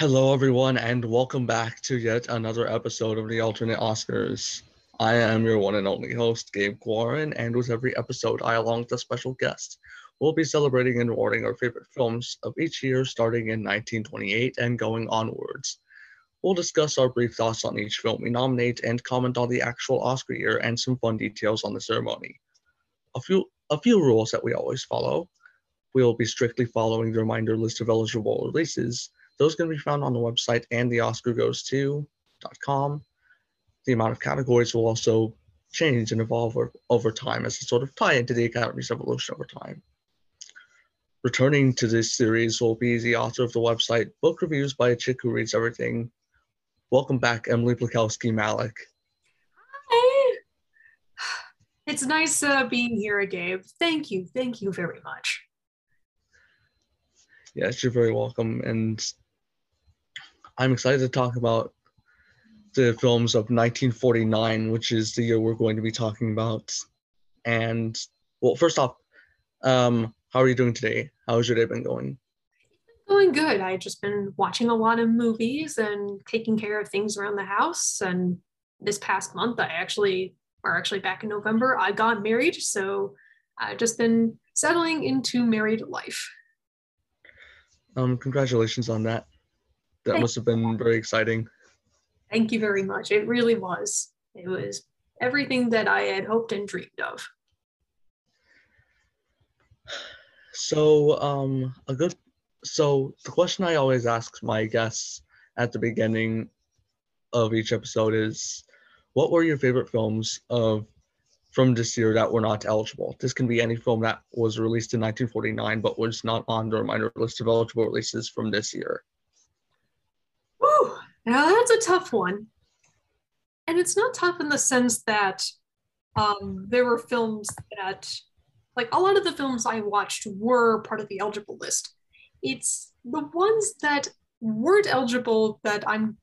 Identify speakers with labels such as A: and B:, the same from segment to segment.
A: Hello, everyone, and welcome back to yet another episode of the Alternate Oscars. I am your one and only host, Gabe Guarin, and with every episode, I, along with a special guest, will be celebrating and rewarding our favorite films of each year starting in 1928 and going onwards. We'll discuss our brief thoughts on each film we nominate and comment on the actual Oscar year and some fun details on the ceremony. A few a few rules that we always follow. We will be strictly following the reminder list of eligible releases. Those can be found on the website and the OscarGoes2.com the amount of categories will also change and evolve over, over time as a sort of tie into the Academy's evolution over time. Returning to this series will be the author of the website Book Reviews by a Chick Who Reads Everything. Welcome back, Emily Blakowski Malek.
B: Hi. It's nice uh, being here, Gabe. Thank you. Thank you very much.
A: Yes, you're very welcome. And I'm excited to talk about the films of 1949, which is the year we're going to be talking about. And well, first off, um, how are you doing today? How has your day been going?
B: Going good. I've just been watching a lot of movies and taking care of things around the house. And this past month, I actually, or actually back in November, I got married. So I've just been settling into married life.
A: Um, congratulations on that. That must have been very exciting.
B: Thank you very much. It really was. It was everything that I had hoped and dreamed of.
A: So, um, a good. So the question I always ask my guests at the beginning of each episode is, what were your favorite films of from this year that were not eligible? This can be any film that was released in 1949 but was not on the reminder list of eligible releases from this year.
B: Now that's a tough one. And it's not tough in the sense that um, there were films that, like a lot of the films I watched were part of the eligible list. It's the ones that weren't eligible that I'm,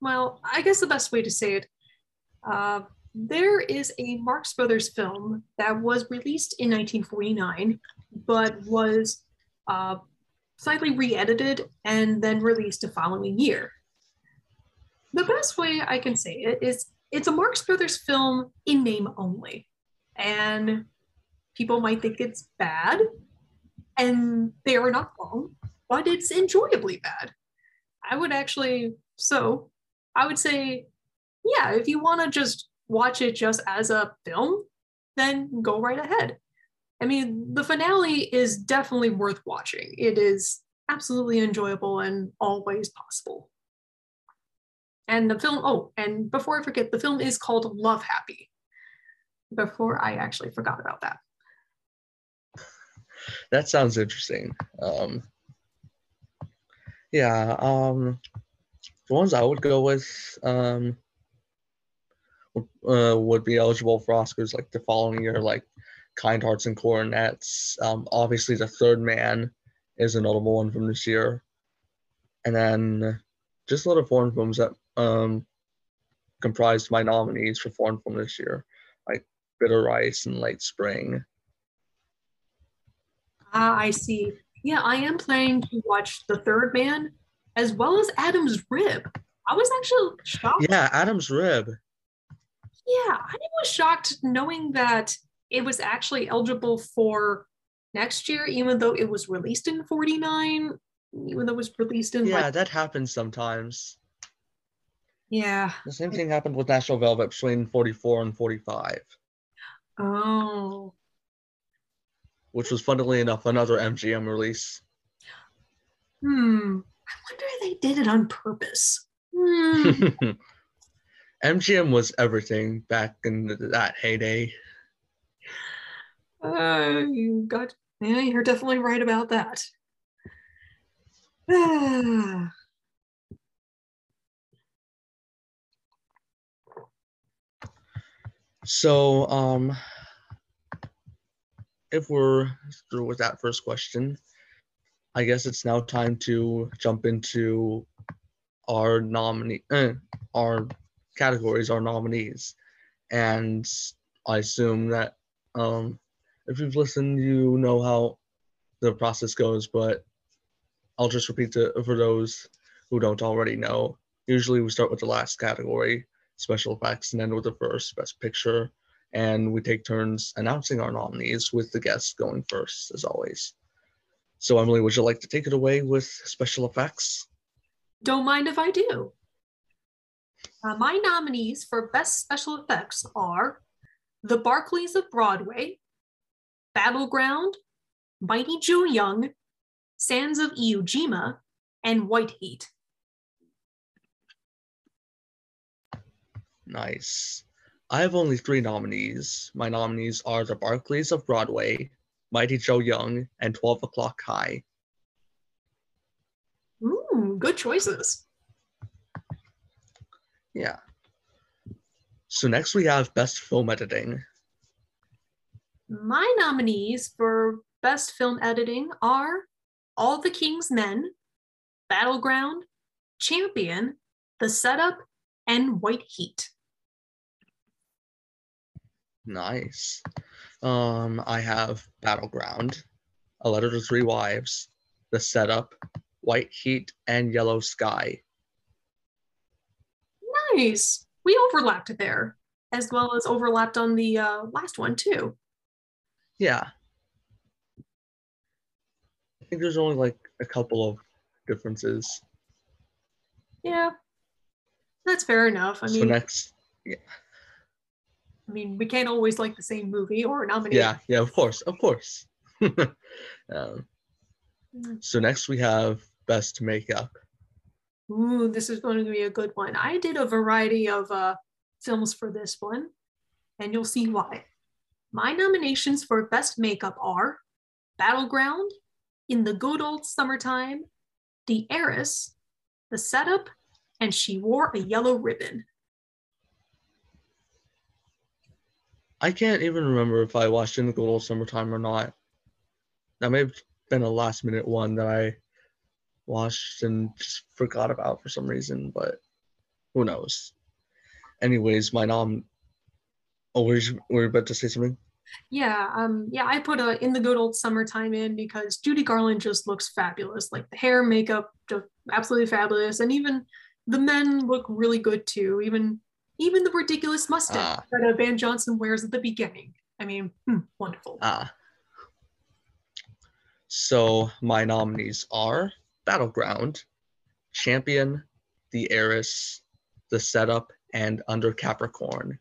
B: well, I guess the best way to say it, uh, there is a Marx Brothers film that was released in 1949, but was uh, slightly re edited and then released the following year the best way I can say it is it's a Marx Brothers film in name only. And people might think it's bad, and they are not wrong, but it's enjoyably bad. I would actually, so I would say, yeah, if you want to just watch it just as a film, then go right ahead. I mean, the finale is definitely worth watching. It is absolutely enjoyable and always possible. And the film, oh, and before I forget, the film is called Love Happy. Before I actually forgot about that.
A: That sounds interesting. Um, yeah, um, the ones I would go with um, uh, would be eligible for Oscars like the following year, like Kind Hearts and Coronets. Um, obviously, The Third Man is a notable one from this year. And then just a lot of foreign films that um, comprised my nominees for foreign film this year, like Bitter Rice and Late Spring.
B: Ah, I see. Yeah, I am planning to watch The Third Man as well as Adam's Rib. I was actually shocked.
A: Yeah, Adam's Rib.
B: Yeah, I was shocked knowing that it was actually eligible for next year, even though it was released in 49, even though it was released in.
A: Yeah, like, that happens sometimes.
B: Yeah.
A: The same thing happened with National Velvet between 44 and 45.
B: Oh.
A: Which was funnily enough another MGM release.
B: Hmm. I wonder if they did it on purpose. Hmm.
A: MGM was everything back in that heyday.
B: Uh, you got, yeah, you're definitely right about that.
A: So, um, if we're through with that first question, I guess it's now time to jump into our nominee, uh, our categories, our nominees, and I assume that um, if you've listened, you know how the process goes, but I'll just repeat it for those who don't already know, usually we start with the last category, special effects, and end with the first, best picture. And we take turns announcing our nominees with the guests going first, as always. So, Emily, would you like to take it away with special effects?
B: Don't mind if I do. Uh, my nominees for Best Special Effects are The Barkleys of Broadway, Battleground, Mighty Joe Young, Sands of Iwo Jima, and White Heat.
A: Nice. I have only three nominees. My nominees are The Barkleys of Broadway, Mighty Joe Young, and 12 O'Clock High.
B: Ooh, good choices.
A: Yeah. So next we have Best Film Editing.
B: My nominees for Best Film Editing are All the King's Men, Battleground, Champion, The Setup, and White Heat.
A: Nice. Um, I have Battleground, A Letter to Three Wives, The Setup, White Heat, and Yellow Sky.
B: Nice. We overlapped there, as well as overlapped on the uh, last one too.
A: Yeah. I think there's only like a couple of differences.
B: Yeah, that's fair enough. I
A: so
B: mean,
A: next,
B: I mean, we can't always like the same movie or nominate.
A: yeah, yeah, of course, of course. um, so next we have best makeup.
B: Ooh, this is going to be a good one. I did a variety of uh, films for this one, and you'll see why. My nominations for Best Makeup are Battleground, In the Good Old Summertime, The Heiress, The Setup, and She Wore a Yellow Ribbon.
A: I can't even remember if I watched In the Good Old Summertime or not. That may have been a last minute one that I watched and just forgot about for some reason, but who knows? Anyways, my mom. Oh, were you, were you about to say something?
B: Yeah, um, yeah, I put a in the good old summertime in because Judy Garland just looks fabulous. Like the hair, makeup, just absolutely fabulous, and even the men look really good too. Even even the ridiculous mustache
A: Ah.
B: that uh, Van Johnson wears at the beginning. I mean, hmm, wonderful.
A: Ah. So my nominees are Battleground, Champion, The Heiress, The Setup, and Under Capricorn.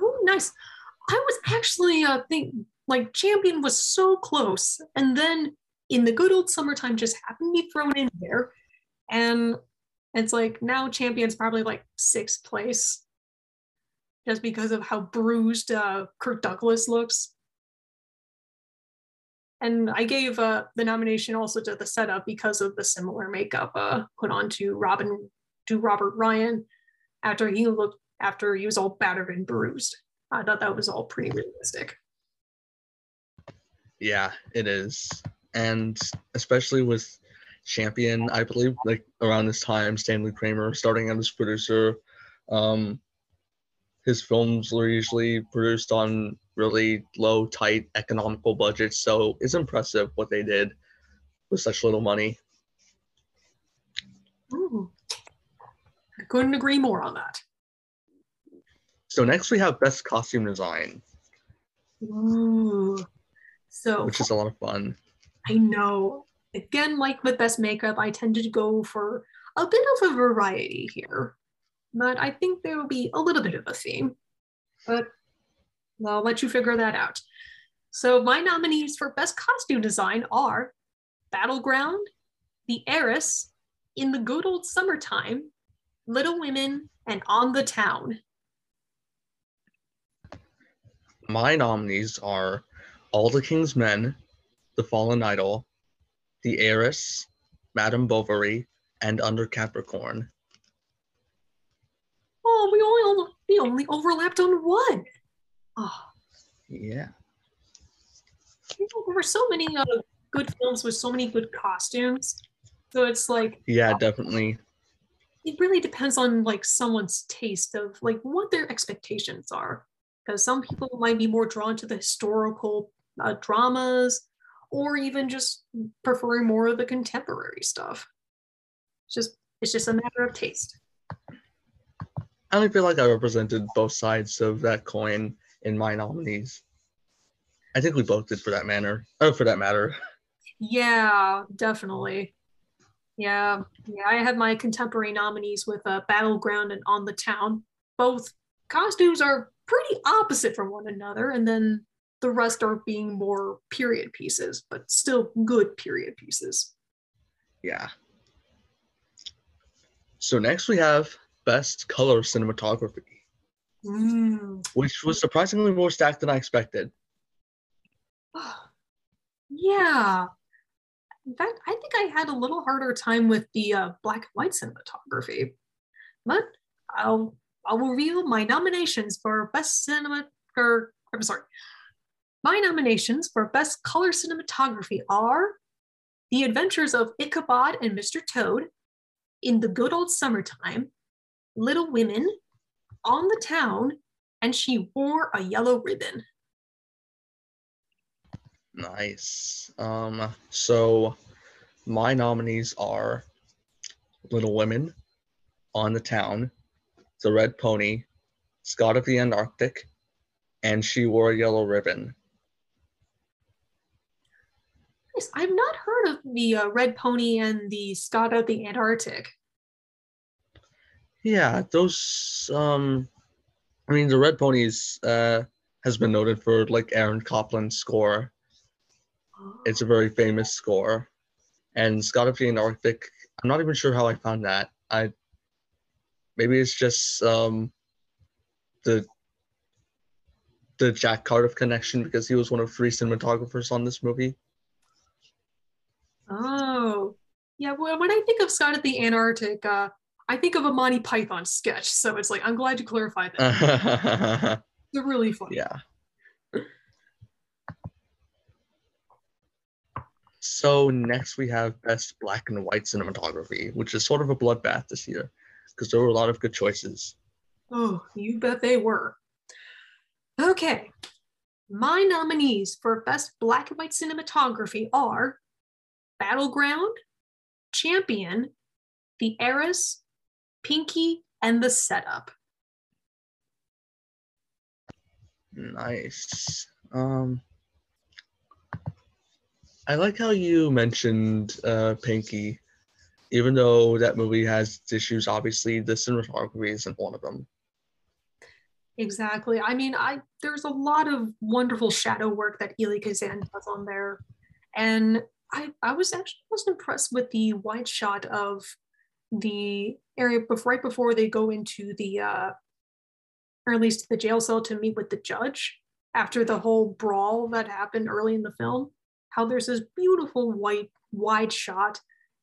B: Oh, nice. I was actually uh think like Champion was so close, and then in the good old summertime just happened to be thrown in there, and it's like now Champion's probably like sixth place, just because of how bruised uh, Kirk Douglas looks. And I gave uh, the nomination also to the setup because of the similar makeup uh, put on to Robin to Robert Ryan after he looked after he was all battered and bruised. I thought that was all pretty realistic.
A: Yeah, it is. And especially with Champion, I believe like around this time, Stanley Kramer starting out as producer. Um, his films were usually produced on really low, tight economical budgets, so it's impressive what they did with such little money.
B: Ooh. I couldn't agree more on that.
A: So next we have best costume design,
B: Ooh. So
A: which is a lot of fun.
B: I know. Again, like with best makeup, I tend to go for a bit of a variety here, but I think there will be a little bit of a theme. But I'll let you figure that out. So my nominees for best costume design are Battleground, The Heiress, In the Good Old Summertime, Little Women, and On the Town.
A: My nominees are All the King's Men, The Fallen Idol, The Heiress, Madame Bovary, and Under Capricorn.
B: Oh, we only we only overlapped on one. Oh,
A: Yeah.
B: there were so many uh, good films with so many good costumes. So it's like
A: Yeah, definitely.
B: it really depends on like someone's taste of like what their expectations are. Because some people might be more drawn to the historical uh, dramas, or even just preferring more of the contemporary stuff. It's just it's just a matter of taste.
A: I don't feel like I represented both sides of that coin in my nominees. I think we both did for that manner. Oh, for that matter.
B: Yeah, definitely. Yeah, yeah. I have my contemporary nominees with uh, Battleground and On the Town. Both costumes are pretty opposite from one another, and then the rest are being more period pieces, but still good period pieces.
A: Yeah. So next we have Best Color Cinematography,
B: Mm.
A: which was surprisingly more stacked than I expected.
B: yeah. In fact, I think I had a little harder time with the uh, black and white cinematography, but I'll I'll reveal my nominations for best cinema. Or I'm sorry, my nominations for best color cinematography are The Adventures of Ichabod and Mr. Toad, In the Good Old Summertime, Little Women, On the Town, and She Wore a Yellow Ribbon.
A: Nice. Um, so my nominees are Little Women, On the Town, The Red Pony, Scott of the Antarctic, and She Wore a Yellow Ribbon.
B: Nice. I've not heard of the uh, Red Pony and the Scott of the Antarctic.
A: Yeah, those um I mean the Red Ponies uh has been noted for like Aaron Copland's score. It's a very famous score. And Scott of the Antarctic, I'm not even sure how I found that. I maybe it's just um the the Jack Cardiff connection because he was one of three cinematographers on this movie.
B: Oh, yeah. Well, when I think of Scott at the Antarctic, uh, I think of a Monty Python sketch. So it's like I'm glad you clarified that. They're really funny.
A: yeah. So next we have best black and white cinematography, which is sort of a bloodbath this year because there were a lot of good choices.
B: Oh, you bet they were. Okay. My nominees for Best Black and White Cinematography are Battleground, Champion, The Heiress, Pinky, and The Setup.
A: Nice. Um, I like how you mentioned uh, Pinky, even though that movie has issues. Obviously, the cinematography isn't one of them.
B: Exactly. I mean, I there's a lot of wonderful shadow work that Elia Kazan does on there, and I I was actually most impressed with the wide shot of the area before, right before they go into the uh, or at least the jail cell to meet with the judge after the whole brawl that happened early in the film. How there's this beautiful white wide shot,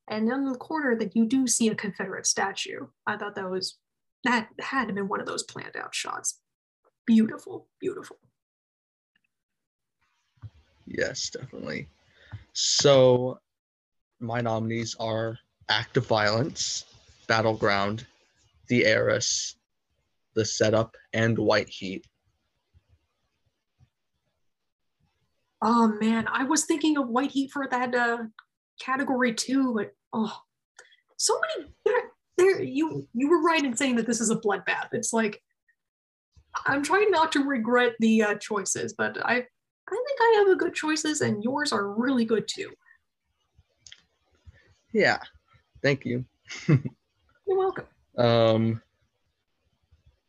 B: and in the corner that you do see a Confederate statue. I thought that was that had to been one of those planned out shots. Beautiful, beautiful.
A: Yes, definitely. So, my nominees are Act of Violence, Battleground, The Heiress, The Setup, and White Heat.
B: Oh man, I was thinking of White Heat for that uh, category too, but oh, so many. There, there, you you were right in saying that this is a bloodbath. It's like I'm trying not to regret the uh, choices, but I I think I have a good choices, and yours are really good too.
A: Yeah, thank you.
B: You're welcome.
A: Um,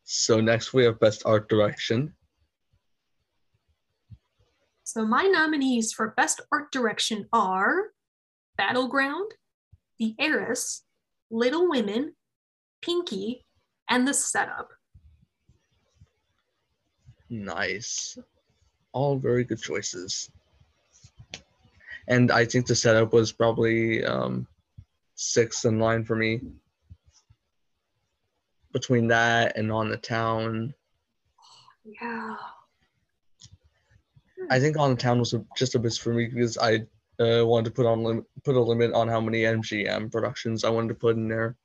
A: so next we have Best Art Direction.
B: So my nominees for Best Art Direction are Battleground, The Heiress, Little Women, Pinky, and The Setup.
A: Nice. All very good choices. And I think the setup was probably um, sixth in line for me. Between that and on the town,
B: Yeah.
A: I think on the town was a, just a miss for me because I uh, wanted to put on lim- put a limit on how many MGM productions I wanted to put in there.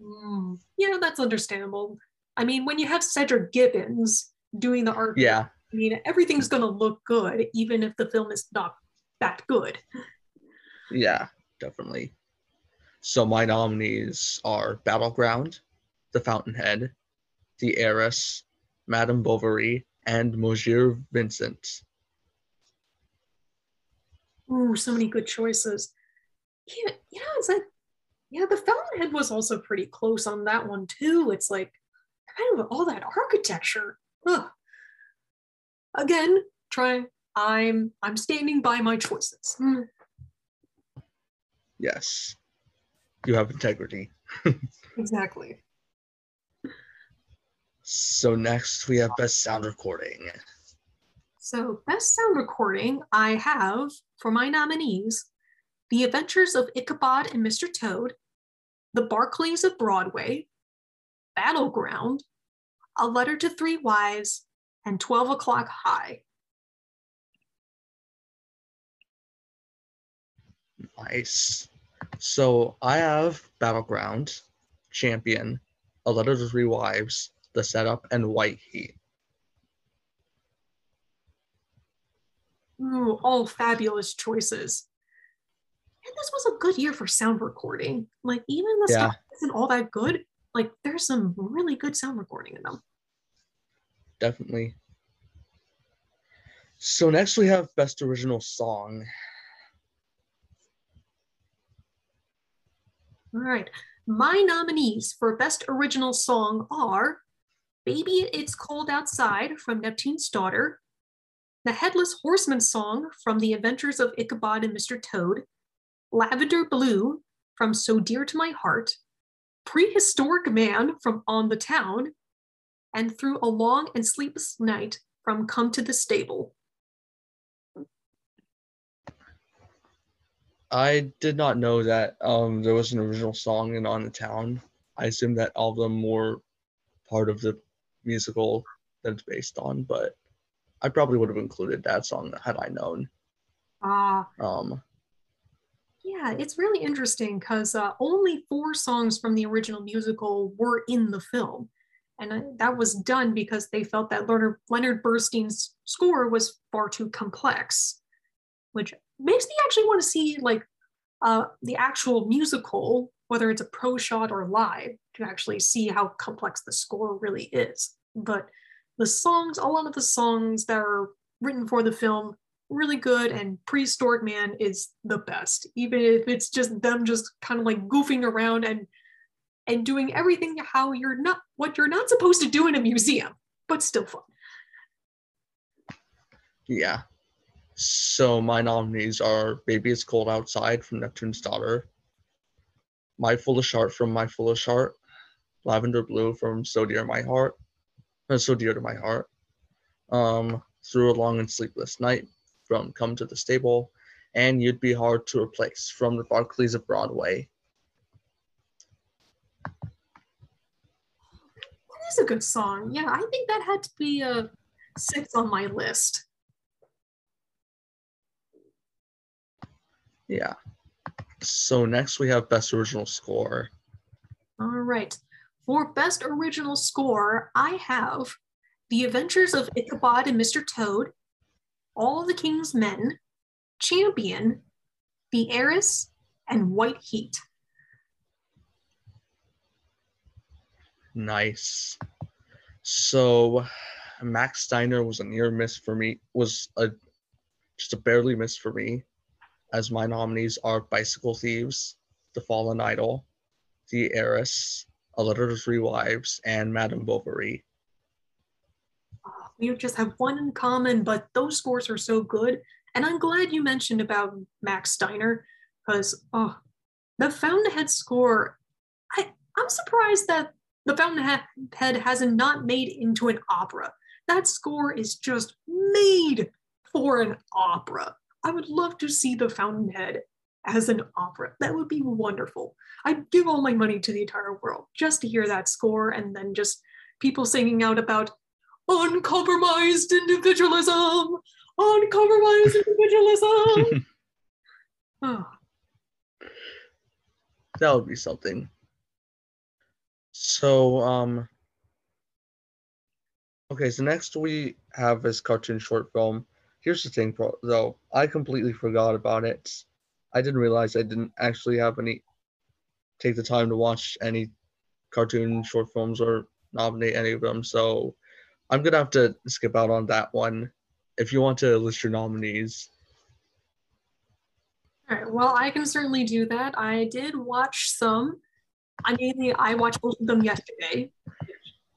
B: Mm, yeah, that's understandable. I mean, when you have Cedric Gibbons doing the art,
A: Yeah,
B: I mean, everything's going to look good, even if the film is not that good.
A: Yeah, definitely. So my nominees are Battleground, The Fountainhead, The Heiress, Madame Bovary, and Monsieur Vincent.
B: Ooh, so many good choices. Yeah, you know, it's like, yeah, the Fountainhead was also pretty close on that one too. It's like kind of all that architecture. Ugh. Again, try. I'm I'm standing by my choices. Hmm.
A: Yes, you have integrity.
B: exactly.
A: So next we have best sound recording.
B: So best sound recording I have for my nominees, The Adventures of Ichabod and Mr. Toad, The Barkleys of Broadway, Battleground, A Letter to Three Wives, and 12 O'Clock High.
A: Nice. So I have Battleground, Champion, A Letter to Three Wives, The Setup, and White Heat.
B: Ooh, all fabulous choices. And this was a good year for sound recording. Like even the yeah. stuff isn't all that good. Like there's some really good sound recording in them.
A: Definitely. So next we have best original song.
B: All right. My nominees for Best Original Song are Baby It's Cold Outside from Neptune's Daughter, The Headless Horseman Song from The Adventures of Ichabod and Mr. Toad, Lavender Blue from So Dear to My Heart, Prehistoric Man from On the Town, and Through a Long and Sleepless Night from Come to the Stable.
A: I did not know that um, there was an original song in On the Town. I assume that all of them were part of the musical that it's based on, but I probably would have included that song had I known.
B: Ah. Uh, um. Yeah, it's really interesting because uh, only four songs from the original musical were in the film. And that was done because they felt that Leonard, Leonard Bernstein's score was far too complex, which makes me actually want to see like uh, the actual musical, whether it's a pro shot or live, to actually see how complex the score really is. But the songs, a lot of the songs that are written for the film, really good, and Prehistoric Man is the best. Even if it's just them just kind of like goofing around and and doing everything how you're not what you're not supposed to do in a museum, but still fun.
A: Yeah, so my nominees are Baby It's Cold Outside from Neptune's Daughter, My Foolish Heart from My Foolish Heart, Lavender Blue from So Dear My Heart, uh, So Dear to My Heart, um, Through a Long and Sleepless Night from Come to the Stable, and You'd Be Hard to Replace from the Barkleys of Broadway.
B: Is a good song. Yeah, I think that had to be a six on my list.
A: Yeah. So next we have Best Original Score.
B: All right. For Best Original Score, I have The Adventures of Ichabod and Mr. Toad, All the King's Men, Champion, The Heiress, and White Heat.
A: Nice. So Max Steiner was a near miss for me, was a just a barely miss for me as my nominees are Bicycle Thieves, The Fallen Idol, The Heiress, A Letter to Three Wives, and Madame Bovary.
B: we just have one in common, but those scores are so good. And I'm glad you mentioned about Max Steiner because oh, the Fountainhead score, I, I'm surprised that the Fountainhead hasn't not made into an opera. That score is just made for an opera. I would love to see the Fountainhead as an opera. That would be wonderful. I'd give all my money to the entire world just to hear that score and then just people singing out about uncompromised individualism, uncompromised individualism. oh.
A: That would be something. So, um, okay, so next we have this cartoon short film here's the thing, though. I completely forgot about it. I didn't realize I didn't actually have any take the time to watch any cartoon short films or nominate any of them. So I'm gonna have to skip out on that one. If you want to list your nominees.
B: All right. Well, I can certainly do that. I did watch some. I mean, I watched both of them yesterday.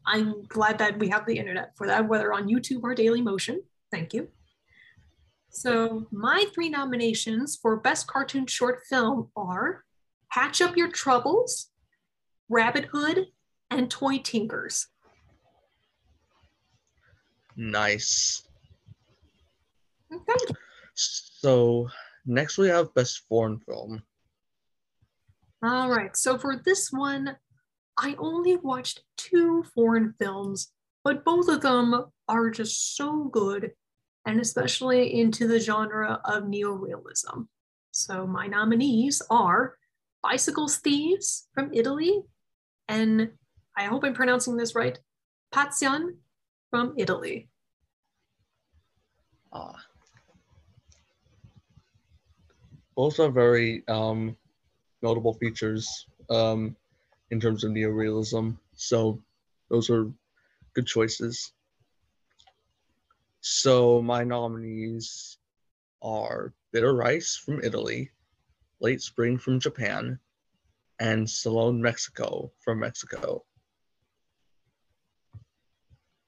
B: I'm glad that we have the internet for that, whether on YouTube or Daily Motion. Thank you. So my three nominations for Best Cartoon Short Film are Hatch Up Your Troubles, Rabbit Hood, and Toy Tinkers.
A: Nice.
B: Okay.
A: So next we have Best Foreign Film.
B: All right. So for this one, I only watched two foreign films, but both of them are just so good, and especially into the genre of neorealism. So my nominees are Bicycles Thieves from Italy, and I hope I'm pronouncing this right, Paisan from Italy.
A: Ah. Both are very um, notable features um, in terms of neorealism. So those are good choices. So my nominees are Bitter Rice from Italy, Late Spring from Japan, and Salon Mexico from Mexico.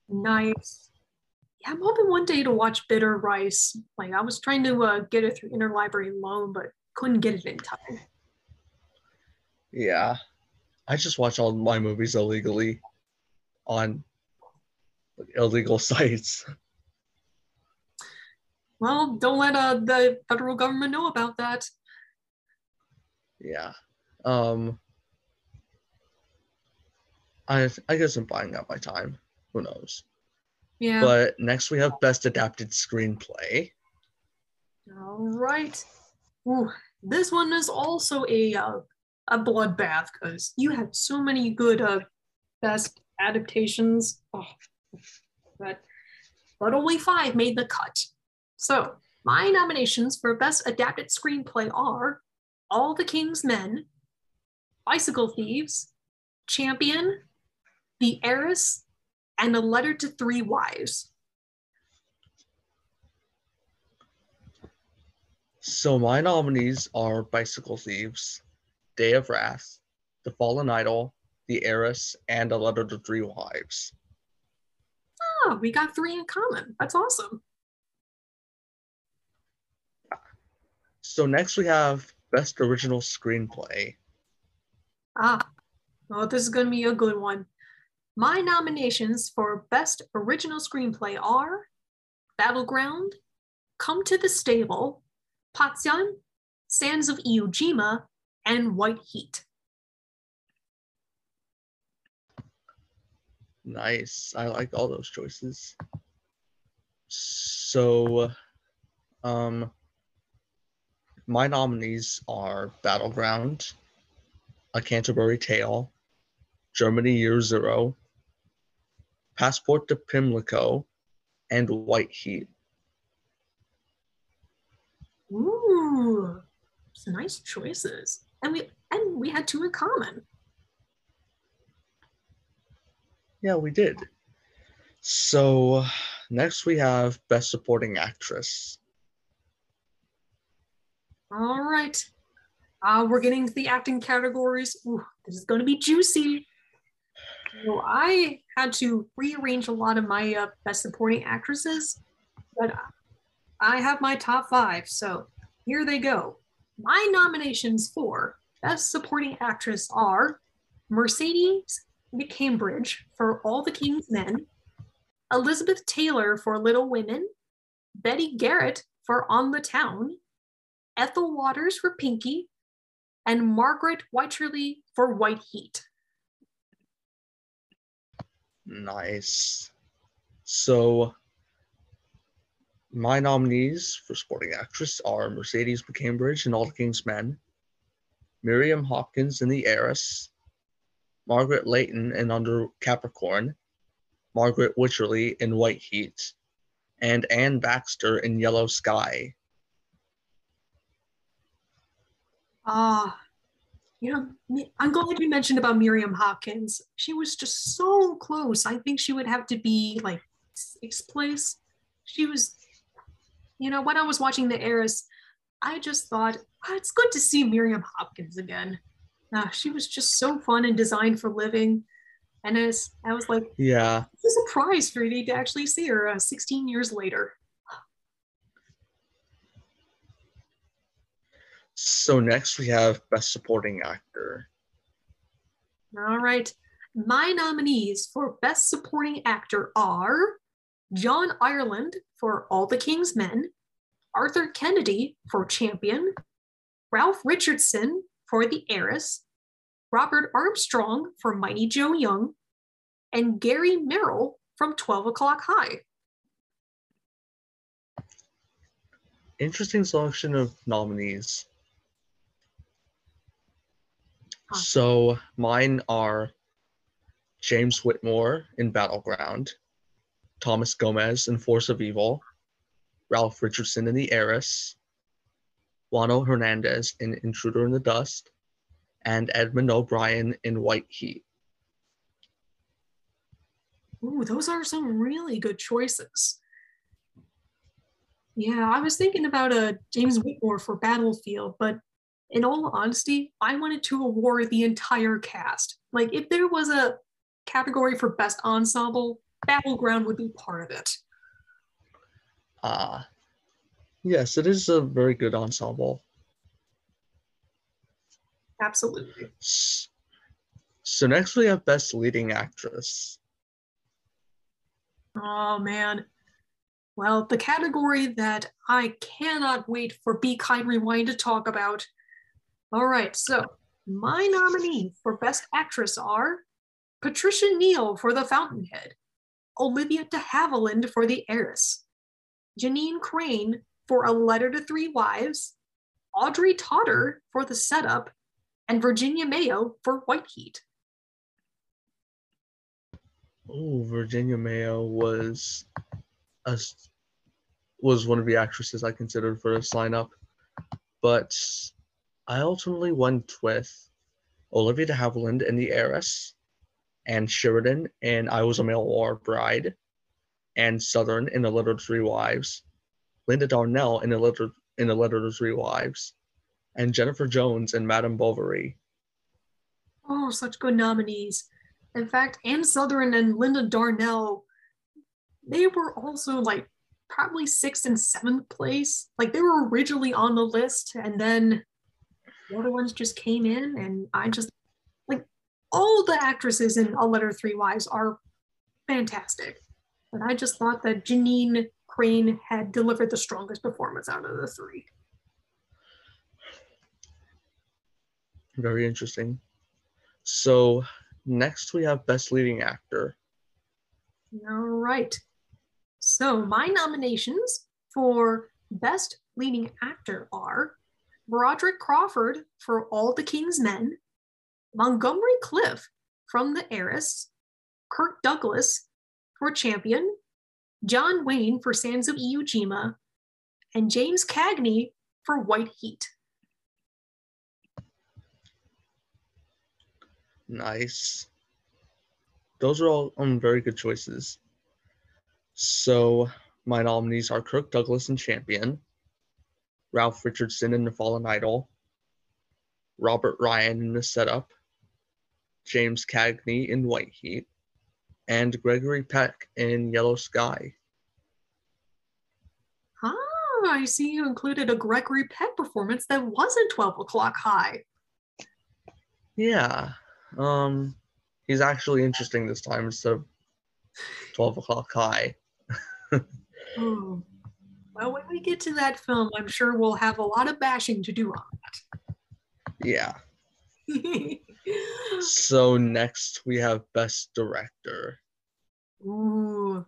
B: Nice. Yeah, I'm hoping one day to watch Bitter Rice. Like I was trying to uh, get it through interlibrary loan, but couldn't get it in time.
A: Yeah, I just watch all my movies illegally on illegal sites.
B: Well, don't let uh, the federal government know about that.
A: Yeah. Um I I guess I'm buying out my time. Who knows?
B: Yeah.
A: But next we have best adapted screenplay.
B: All right. Ooh, this one is also a uh, a bloodbath because you had so many good uh, best adaptations. Oh, but but only five made the cut. So my nominations for best adapted screenplay are All the King's Men, Bicycle Thieves, Champion, The Heiress, and A Letter to Three Wives.
A: So my nominees are Bicycle Thieves, Day of Wrath, The Fallen Idol, The Heiress, and A Letter to Three Wives.
B: Oh, we got three in common. That's awesome.
A: So next we have Best Original Screenplay.
B: Ah, well, this is going to be a good one. My nominations for Best Original Screenplay are Battleground, Come to the Stable, Paisan, Sands of Iwo Jima, and White Heat.
A: Nice. I like all those choices. So, um, my nominees are Battleground, A Canterbury Tale, Germany Year Zero, Passport to Pimlico, and White Heat.
B: Ooh, some nice choices. And we and we had two in common.
A: Yeah, we did. So next we have Best Supporting Actress.
B: All right. Uh, we're getting to the acting categories. Ooh, this is going to be juicy. So I had to rearrange a lot of my uh, best supporting actresses, but I have my top five. So here they go. My nominations for best supporting actress are Mercedes McCambridge for All the King's Men, Elizabeth Taylor for Little Women, Betty Garrett for On the Town, Ethel Waters for Pinky, and Margaret Wycherly for White Heat.
A: Nice. So, my nominees for supporting actress are Mercedes McCambridge in All the King's Men, Miriam Hopkins in The Heiress, Margaret Leighton in Under Capricorn, Margaret Wycherly in White Heat, and Anne Baxter in Yellow Sky.
B: Ah, you know, I'm glad you mentioned about Miriam Hopkins. She was just so close. I think she would have to be like sixth place. She was, you know, when I was watching The Heiress, I just thought, oh, it's good to see Miriam Hopkins again. Uh, she was just so fun and designed for living. And as I was like,
A: yeah,
B: it's a surprise for me to actually see her uh, 16 years later.
A: So next we have Best Supporting Actor.
B: All right. My nominees for Best Supporting Actor are John Ireland for All the King's Men, Arthur Kennedy for Champion, Ralph Richardson for The Heiress, Robert Armstrong for Mighty Joe Young, and Gary Merrill from 12 O'Clock High.
A: Interesting selection of nominees. So mine are James Whitmore in Battleground, Thomas Gomez in Force of Evil, Ralph Richardson in The Heiress, Juano Hernandez in Intruder in the Dust, and Edmund O'Brien in White Heat.
B: Ooh, those are some really good choices. Yeah, I was thinking about a uh, James Whitmore for Battlefield, but in all honesty, I wanted to award the entire cast. Like, if there was a category for best ensemble, Battleground would be part of it.
A: Ah, uh, yes, it is a very good ensemble.
B: Absolutely.
A: So next we have best leading actress.
B: Oh man. Well, the category that I cannot wait for Be Kind Rewind to talk about all right, so my nominees for Best Actress are Patricia Neal for The Fountainhead, Olivia de Havilland for The Heiress, Jeanne Crain for A Letter to Three Wives, Audrey Totter for The Setup, and Virginia Mayo for White Heat.
A: Oh, Virginia Mayo was a, was one of the actresses I considered for this lineup, but I ultimately went with Olivia de Havilland in The Heiress, Ann Sheridan in I Was a Male War Bride, Ann Sothern in The Letter to Three Wives, Linda Darnell in The Letter in A Letter to Three Wives, and Jennifer Jones in Madame Bovary.
B: Oh, such good nominees. In fact, Ann Sothern and Linda Darnell, they were also like probably sixth and seventh place. Like they were originally on the list, and then the other ones just came in and I just all the actresses in A Letter Three Wives are fantastic. But I just thought that Jeanne Crain had delivered the strongest performance out of the three.
A: Very interesting. So next we have Best Leading Actor.
B: All right. So my nominations for Best Leading Actor are Broderick Crawford for All the King's Men, Montgomery Clift from The Heiress, Kirk Douglas for Champion, John Wayne for Sands of Iwo Jima, and James Cagney for White Heat.
A: Nice. Those are all um, very good choices. So my nominees are Kirk Douglas and Champion, Ralph Richardson in The Fallen Idol, Robert Ryan in The Setup, James Cagney in White Heat, and Gregory Peck in Yellow Sky.
B: Ah, I see you included a Gregory Peck performance that wasn't 12 o'clock high.
A: Yeah. Um he's actually interesting this time instead of 12 o'clock high.
B: oh. Well, when we get to that film, I'm sure we'll have a lot of bashing to do on that.
A: Yeah. so next we have Best Director.
B: Ooh.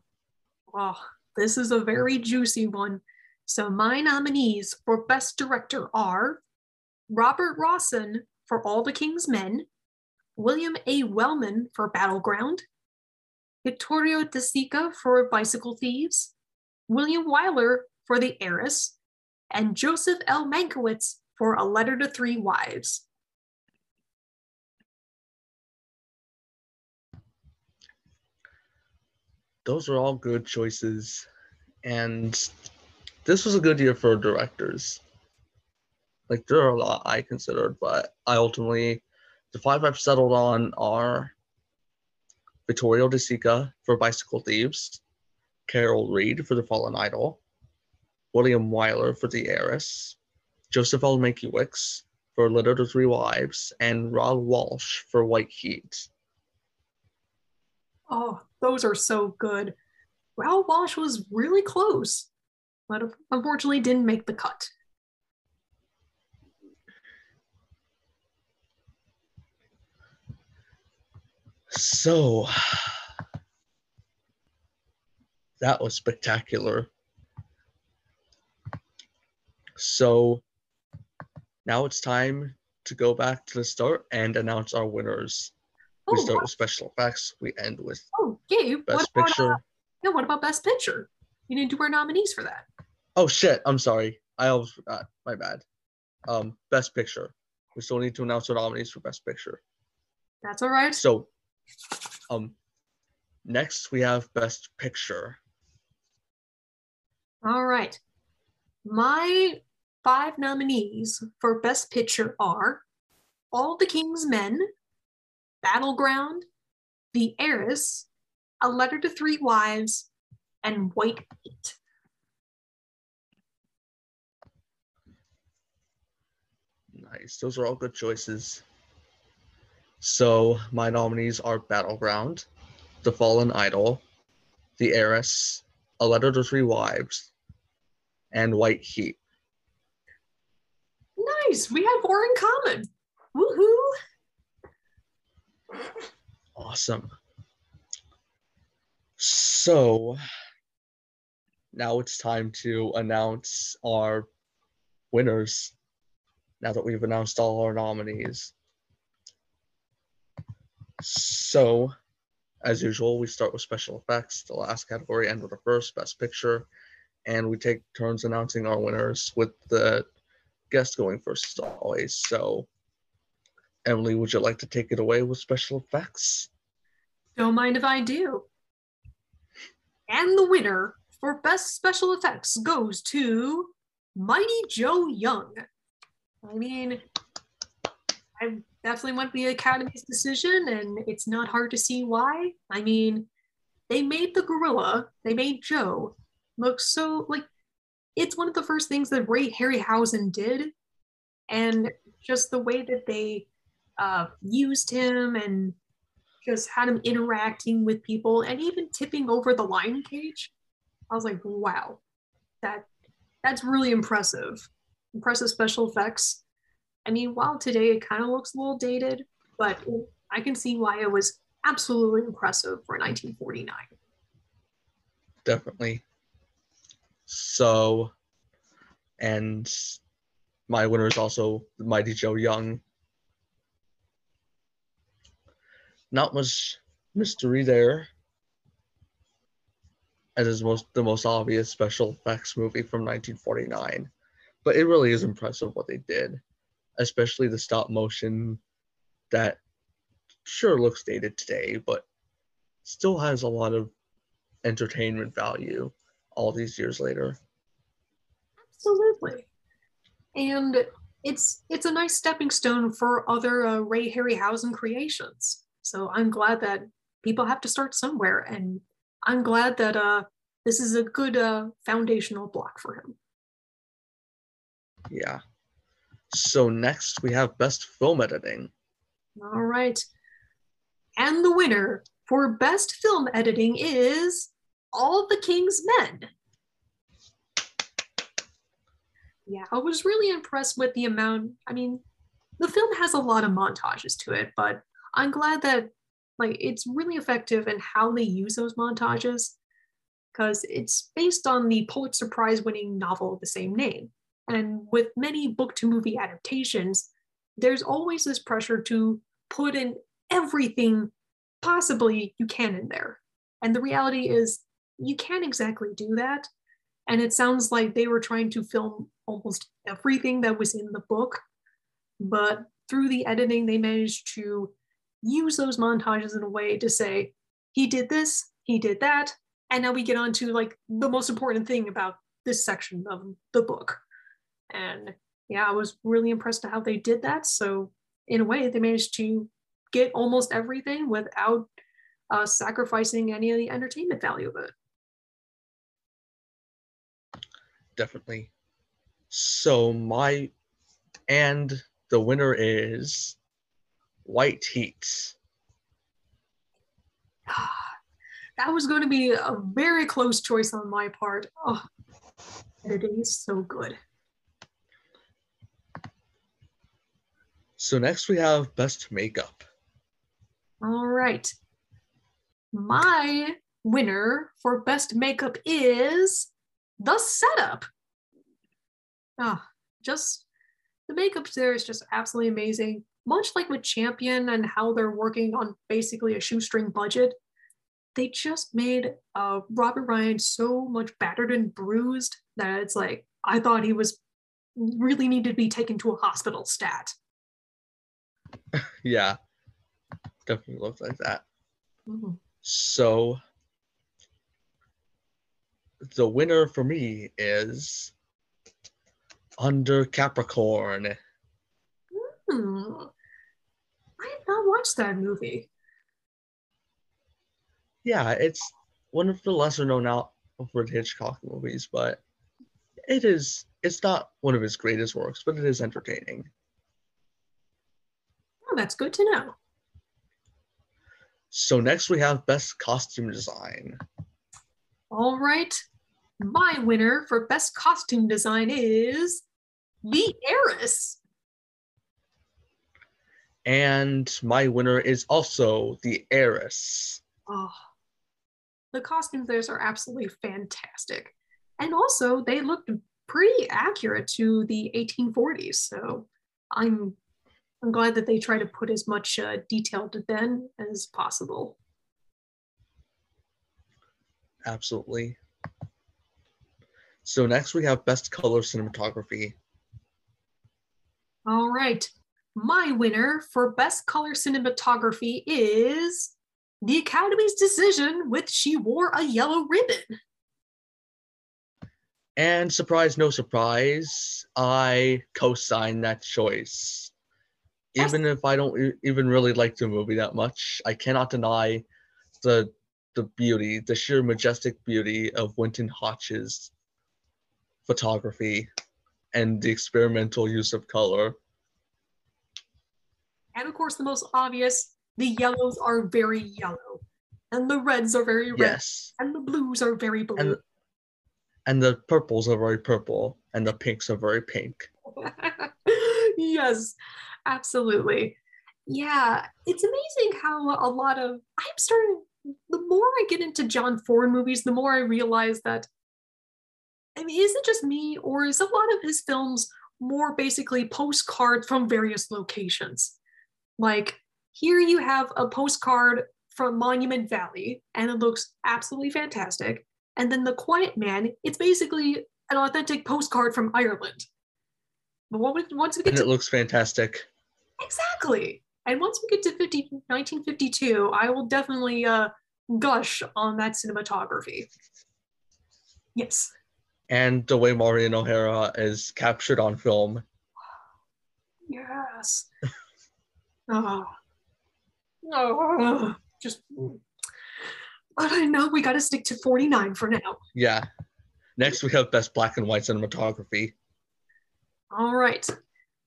B: Oh, this is a very juicy one. So my nominees for Best Director are Robert Rossen for All the King's Men, William A. Wellman for Battleground, Vittorio De Sica for Bicycle Thieves, William Wyler for The Heiress, and Joseph L. Mankiewicz for A Letter to Three Wives.
A: Those are all good choices. And this was a good year for directors. Like there are a lot I considered, but I ultimately the five I've settled on are Vittorio De Sica for Bicycle Thieves, Carol Reed for The Fallen Idol, William Wyler for The Heiress, Joseph L. Mankiewicz for Letter to Three Wives, and Raoul Walsh for White Heat.
B: Oh, those are so good. Raoul Walsh was really close, but unfortunately didn't make the cut.
A: So that was spectacular. So now it's time to go back to the start and announce our winners. We
B: Oh,
A: start
B: what-
A: with special effects. We end with
B: oh Gabe,
A: best
B: what about,
A: picture.
B: uh, yeah, what about Best Picture? You didn't do our nominees for that.
A: Oh shit! I'm sorry. I almost forgot. My bad. Um, best picture. We still need to announce the nominees for best picture.
B: That's all right.
A: So, um, next we have best picture.
B: All right. My five nominees for Best Picture are All the King's Men, Battleground, The Heiress, A Letter to Three Wives, and White Heat.
A: Nice. Those are all good choices. So my nominees are Battleground, The Fallen Idol, The Heiress, A Letter to Three Wives, and White Heat.
B: Nice. We have four in common. Woohoo.
A: Awesome. So now it's time to announce our winners. Now that we've announced all our nominees. So, as usual, we start with special effects, the last category, end with the first, best picture, and we take turns announcing our winners with the guest going first as always. So, Emily, would you like to take it away with special effects?
B: Don't mind if I do. And the winner for Best Special Effects goes to Mighty Joe Young. I mean, I definitely want the Academy's decision, and it's not hard to see why. I mean, they made the gorilla, they made Joe look so like it's one of the first things that Ray Harryhausen did, and just the way that they uh, used him and just had him interacting with people and even tipping over the lion cage. I was like, wow, that that's really impressive. Impressive special effects. I mean, while today it kind of looks a little dated, but I can see why it was absolutely impressive for 1949.
A: definitely. So, and my winner is also Mighty Joe Young. Not much mystery there, as is most the most obvious special effects movie from 1949, but it really is impressive what they did, especially the stop motion that sure looks dated today, but still has a lot of entertainment value all these years later.
B: Absolutely. And it's it's a nice stepping stone for other uh, Ray Harryhausen creations. So I'm glad that people have to start somewhere, and I'm glad that uh, this is a good uh, foundational block for him.
A: Yeah. So next we have best film editing.
B: All right. And the winner for best film editing is All the King's Men. Yeah, I was really impressed with the amount. I mean, the film has a lot of montages to it, but I'm glad that like it's really effective in how they use those montages because it's based on the Pulitzer Prize winning novel of the same name. And with many book to movie adaptations, there's always this pressure to put in everything possibly you can in there. And the reality is, you can't exactly do that. And it sounds like they were trying to film almost everything that was in the book, but through the editing, they managed to use those montages in a way to say, he did this, he did that, and now we get on to like the most important thing about this section of the book. And yeah, I was really impressed at how they did that. So in a way, they managed to get almost everything without uh, sacrificing any of the entertainment value of it.
A: Definitely. So my and the winner is White Heat.
B: that was going to be a very close choice on my part. Oh, editing is so good.
A: So next we have best makeup.
B: All right. My winner for best makeup is the setup. Ah, just the makeup there is just absolutely amazing. Much like with Champion and how they're working on basically a shoestring budget, they just made uh, Robert Ryan so much battered and bruised that it's like I thought he was really needed to be taken to a hospital stat.
A: yeah, definitely looks like that. Mm-hmm. So the winner for me is Under Capricorn.
B: Hmm. I have not watched that movie
A: yeah, it's one of the lesser known Alfred Hitchcock movies, but it is it's not one of his greatest works, but it is entertaining.
B: Oh, that's good to know.
A: So next we have best costume design.
B: All right. My winner for best costume design is The Heiress.
A: And my winner is also The Heiress.
B: Oh, the costumes there are absolutely fantastic. And also, they looked pretty accurate to the 1840s. So I'm I'm glad that they try to put as much uh, detail to then as possible.
A: Absolutely. So next we have best color cinematography.
B: All right. My winner for best color cinematography is the Academy's decision with She Wore a Yellow Ribbon.
A: And surprise, no surprise, I co sign that choice. Even if I don't even really like the movie that much, I cannot deny the the beauty, the sheer majestic beauty of Winton Hoch's photography and the experimental use of color.
B: And of course, the most obvious the yellows are very yellow, and the reds are very red,
A: yes.
B: and the blues are very blue.
A: And, and the purples are very purple, and the pinks are very pink.
B: yes, absolutely. Yeah, it's amazing how a lot of I'm starting. The more I get into John Ford movies, the more I realize that. I mean, is it just me, or is a lot of his films more basically postcards from various locations? Like here you have a postcard from Monument Valley, and it looks absolutely fantastic. And then The Quiet Man, it's basically an authentic postcard from Ireland. But once we get
A: and
B: to,
A: it looks fantastic.
B: Exactly. And once we get to 50, 1952, I will definitely uh, gush on that cinematography. Yes.
A: And the way Maureen O'Hara is captured on film.
B: Yes. Oh. Oh, just. But I know we got to stick to 49 for now.
A: Yeah. Next, we have Best Black and White Cinematography.
B: All right.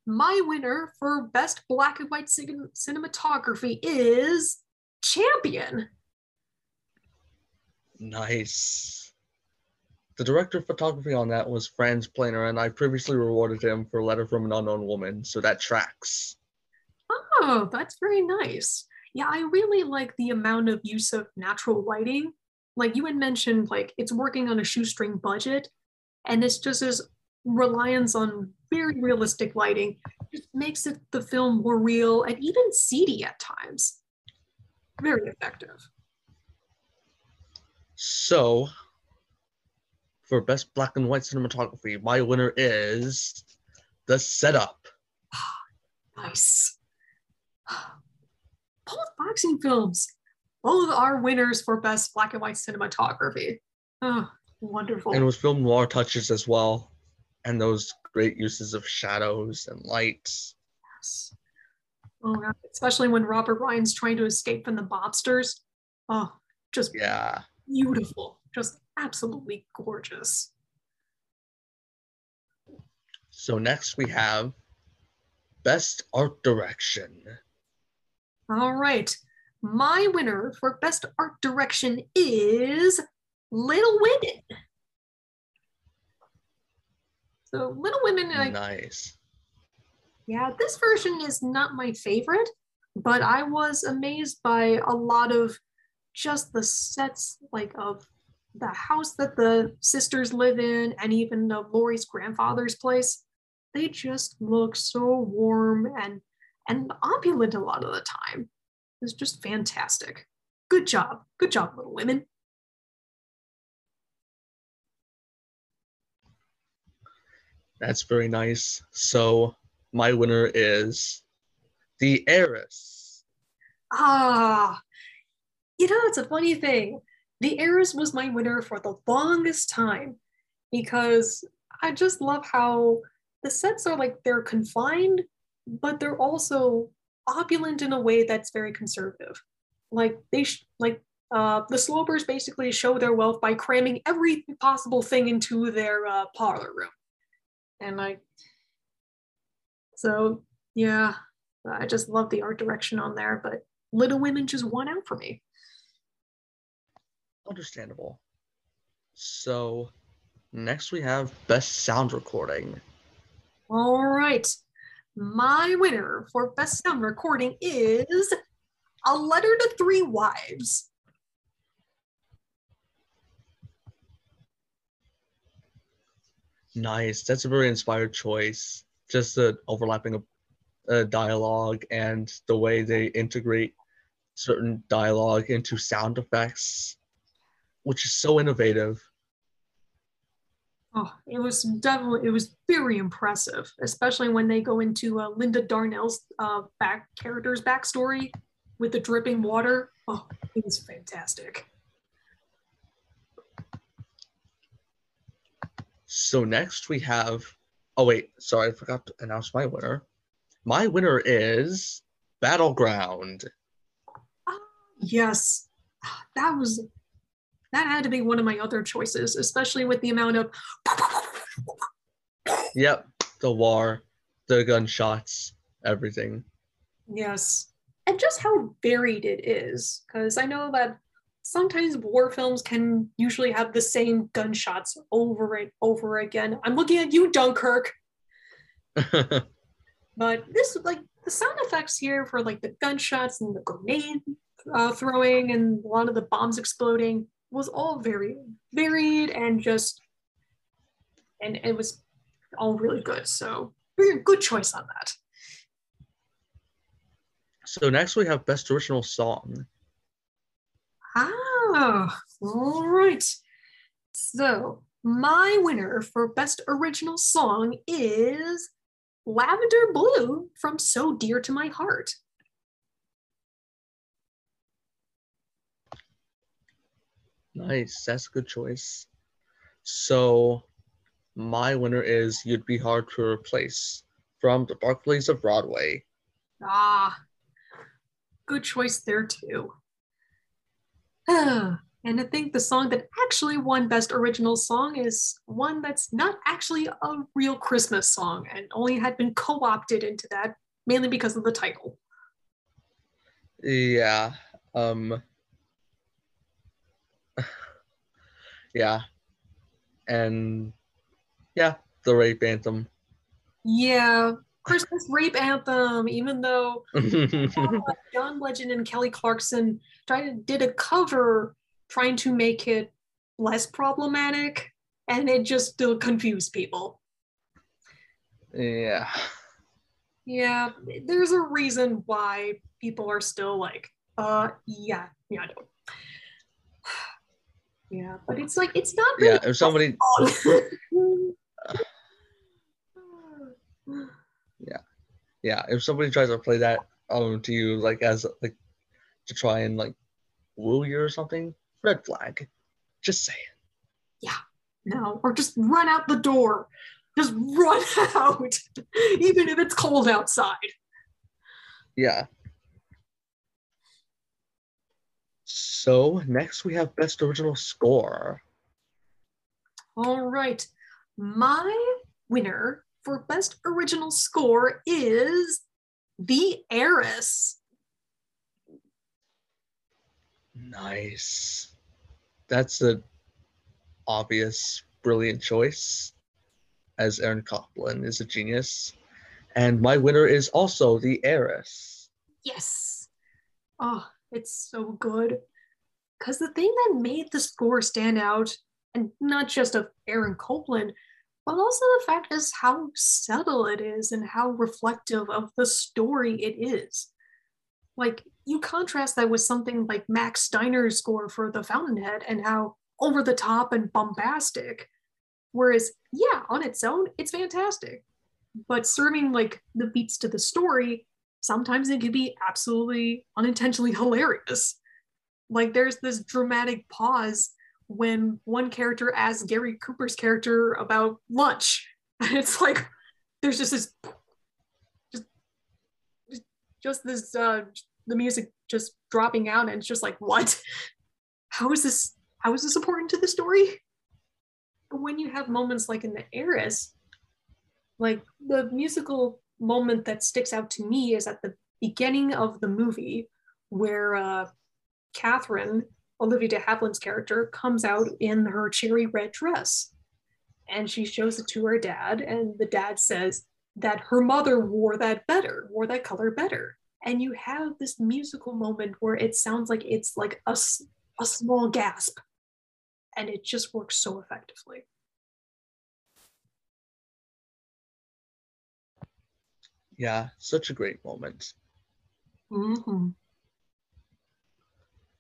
B: My winner for Best Black and White Cinematography is Champion.
A: Nice. The director of photography on that was Franz Planer, and I previously rewarded him for a Letter from an Unknown Woman, so that tracks.
B: Oh, that's very nice yeah, I really like the amount of use of natural lighting. Like you had mentioned, like it's working on a shoestring budget, and it's just as reliance on very realistic lighting just makes it the film more real and even seedy at times. Very effective.
A: So, for best black and white cinematography, my winner is The Setup.
B: Ah, nice. Both boxing films. Both are winners for best black and white cinematography. Oh, wonderful.
A: And it was filmed noir touches as well. And those great uses of shadows and lights.
B: Yes. Oh, God. especially when Robert Ryan's trying to escape from the mobsters. Oh, just
A: Yeah.
B: beautiful. Just absolutely gorgeous.
A: So next we have Best Art Direction.
B: All right. My winner for best art direction is Little Women. So Little Women, I
A: Nice.
B: Yeah, this version is not my favorite, but I was amazed by a lot of just the sets, like of the house that the sisters live in, and even of Laurie's grandfather's place. They just look so warm and and opulent a lot of the time. It's just fantastic. Good job, good job, Little Women.
A: That's very nice. So my winner is The Heiress.
B: Ah, you know, it's a funny thing. The Heiress was my winner for the longest time because I just love how the sets are like they're confined, but they're also opulent in a way that's very conservative. Like they sh- like uh, the Slopers basically show their wealth by cramming every possible thing into their uh, parlor room, and like so yeah, I just love the art direction on there, but Little Women just won out for me.
A: Understandable. So next we have Best Sound Recording.
B: All right. My winner for best sound recording is A Letter to Three Wives.
A: Nice. That's a very inspired choice. Just the overlapping of uh, dialogue and the way they integrate certain dialogue into sound effects, which is so innovative.
B: Oh, it was definitely it was very impressive, especially when they go into uh, Linda Darnell's uh, back character's backstory with the dripping water. Oh, it was fantastic.
A: So next we have. Oh wait, sorry, I forgot to announce my winner. My winner is Battleground.
B: Yes, that was that had to be one of my other choices, especially with the amount of
A: Yep, the war, the gunshots, everything.
B: Yes. And just how varied it is. Because I know that sometimes war films can usually have the same gunshots over and over again. I'm looking at you, Dunkirk. But this, like, the sound effects here for like the gunshots and the grenade uh, throwing and a lot of the bombs exploding was all very varied and just, and it was all really good. So, very good choice on that.
A: so next we have Best Original Song.
B: Ah, all right. So, my winner for Best Original Song is Lavender Blue from So Dear to My Heart.
A: Nice, that's a good choice. So my winner is You'd Be Hard to Replace from the Barkleys of Broadway.
B: Ah, good choice there too. And I think the song that actually won Best Original Song is one that's not actually a real Christmas song and only had been co opted into that mainly because of the title.
A: Yeah. Um Yeah. And yeah, the rape anthem.
B: Yeah, Christmas rape anthem, even though John Legend and Kelly Clarkson tried to, did a cover trying to make it less problematic, and it just still confused people.
A: yeah.
B: Yeah, there's a reason why people are still like, uh, yeah, yeah, I know. Yeah, but it's like it's not
A: Yeah, if somebody yeah, yeah. if somebody tries to play that um to you like as like to try and like woo you or something, red flag. Just saying. Yeah.
B: No, or just run out the door. Just run out, even if it's cold outside.
A: Yeah. So next we have best original score.
B: All right. My winner for best original score is The Heiress.
A: Nice. That's an obvious, brilliant choice, as Aaron Copland is a genius. And my winner is also the heiress.
B: Yes. Oh, it's so good. Because the thing that made the score stand out, and not just of Aaron Copland, but also the fact is how subtle it is and how reflective of the story it is. Like, you contrast that with something like Max Steiner's score for The Fountainhead and how over the top and bombastic. Whereas, yeah, on its own, it's fantastic. But serving like the beats to the story, sometimes it can be absolutely unintentionally hilarious. Like there's this dramatic pause when one character asks Gary Cooper's character about lunch. And it's like there's just this just just this uh the music just dropping out and it's just like what? How is this how is this important to the story? But when you have moments like in the heiress, like the musical moment that sticks out to me is at the beginning of the movie where uh, Catherine, Olivia de Havilland's character, comes out in her cherry red dress. And she shows it to her dad, and the dad says that her mother wore that better, wore that color better. And you have this musical moment where it sounds like it's like a, a small gasp, and it just works so effectively.
A: Yeah, such a great moment.
B: Mm-hmm.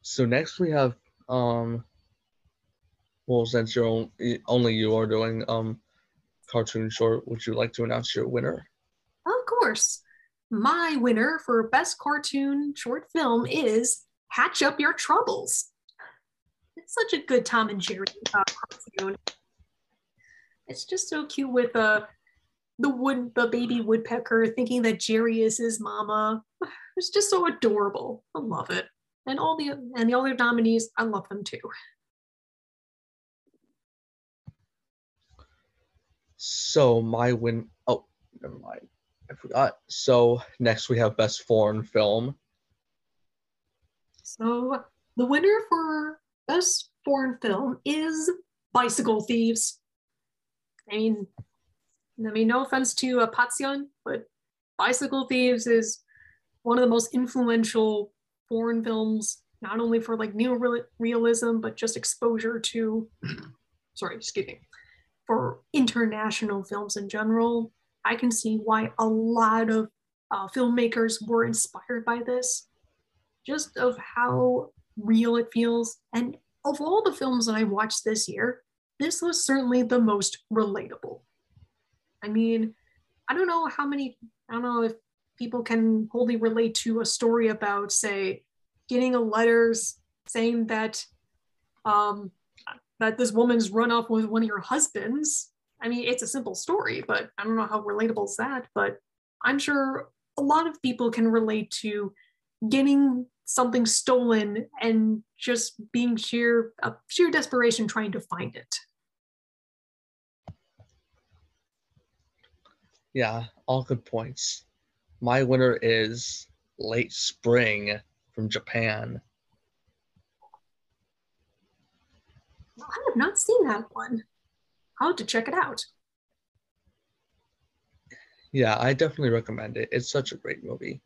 A: So next we have um well since you're on, only you are doing um cartoon short, would you like to announce your winner?
B: Of course. My winner for best cartoon short film is Hatch Up Your Troubles. It's such a good Tom and Jerry uh, cartoon. It's just so cute with uh, the wood, the baby woodpecker thinking that Jerry is his mama. It's just so adorable. I love it. And all the and the other nominees, I love them too.
A: So my win oh never mind. I forgot. So next we have best foreign film.
B: So the winner for best foreign film is Bicycle Thieves. I mean, I mean, no offense to uh, but Bicycle Thieves is one of the most influential foreign films, not only for like neo-realism, but just exposure to, sorry, excuse me, for international films in general. I can see why a lot of uh, filmmakers were inspired by this, just of how real it feels. And of all the films that I watched this year, this was certainly the most relatable. I mean, I don't know how many, I don't know if people can wholly relate to a story about, say, getting a letter saying that um, that this woman's run off with one of your husbands. I mean, it's a simple story, but I don't know how relatable is that. But I'm sure a lot of people can relate to getting something stolen and just being sheer uh, sheer desperation trying to find it.
A: Yeah, all good points. My winner is Late Spring from Japan.
B: I have not seen that one. I'll have to check it out.
A: Yeah, I definitely recommend it. It's such a great movie.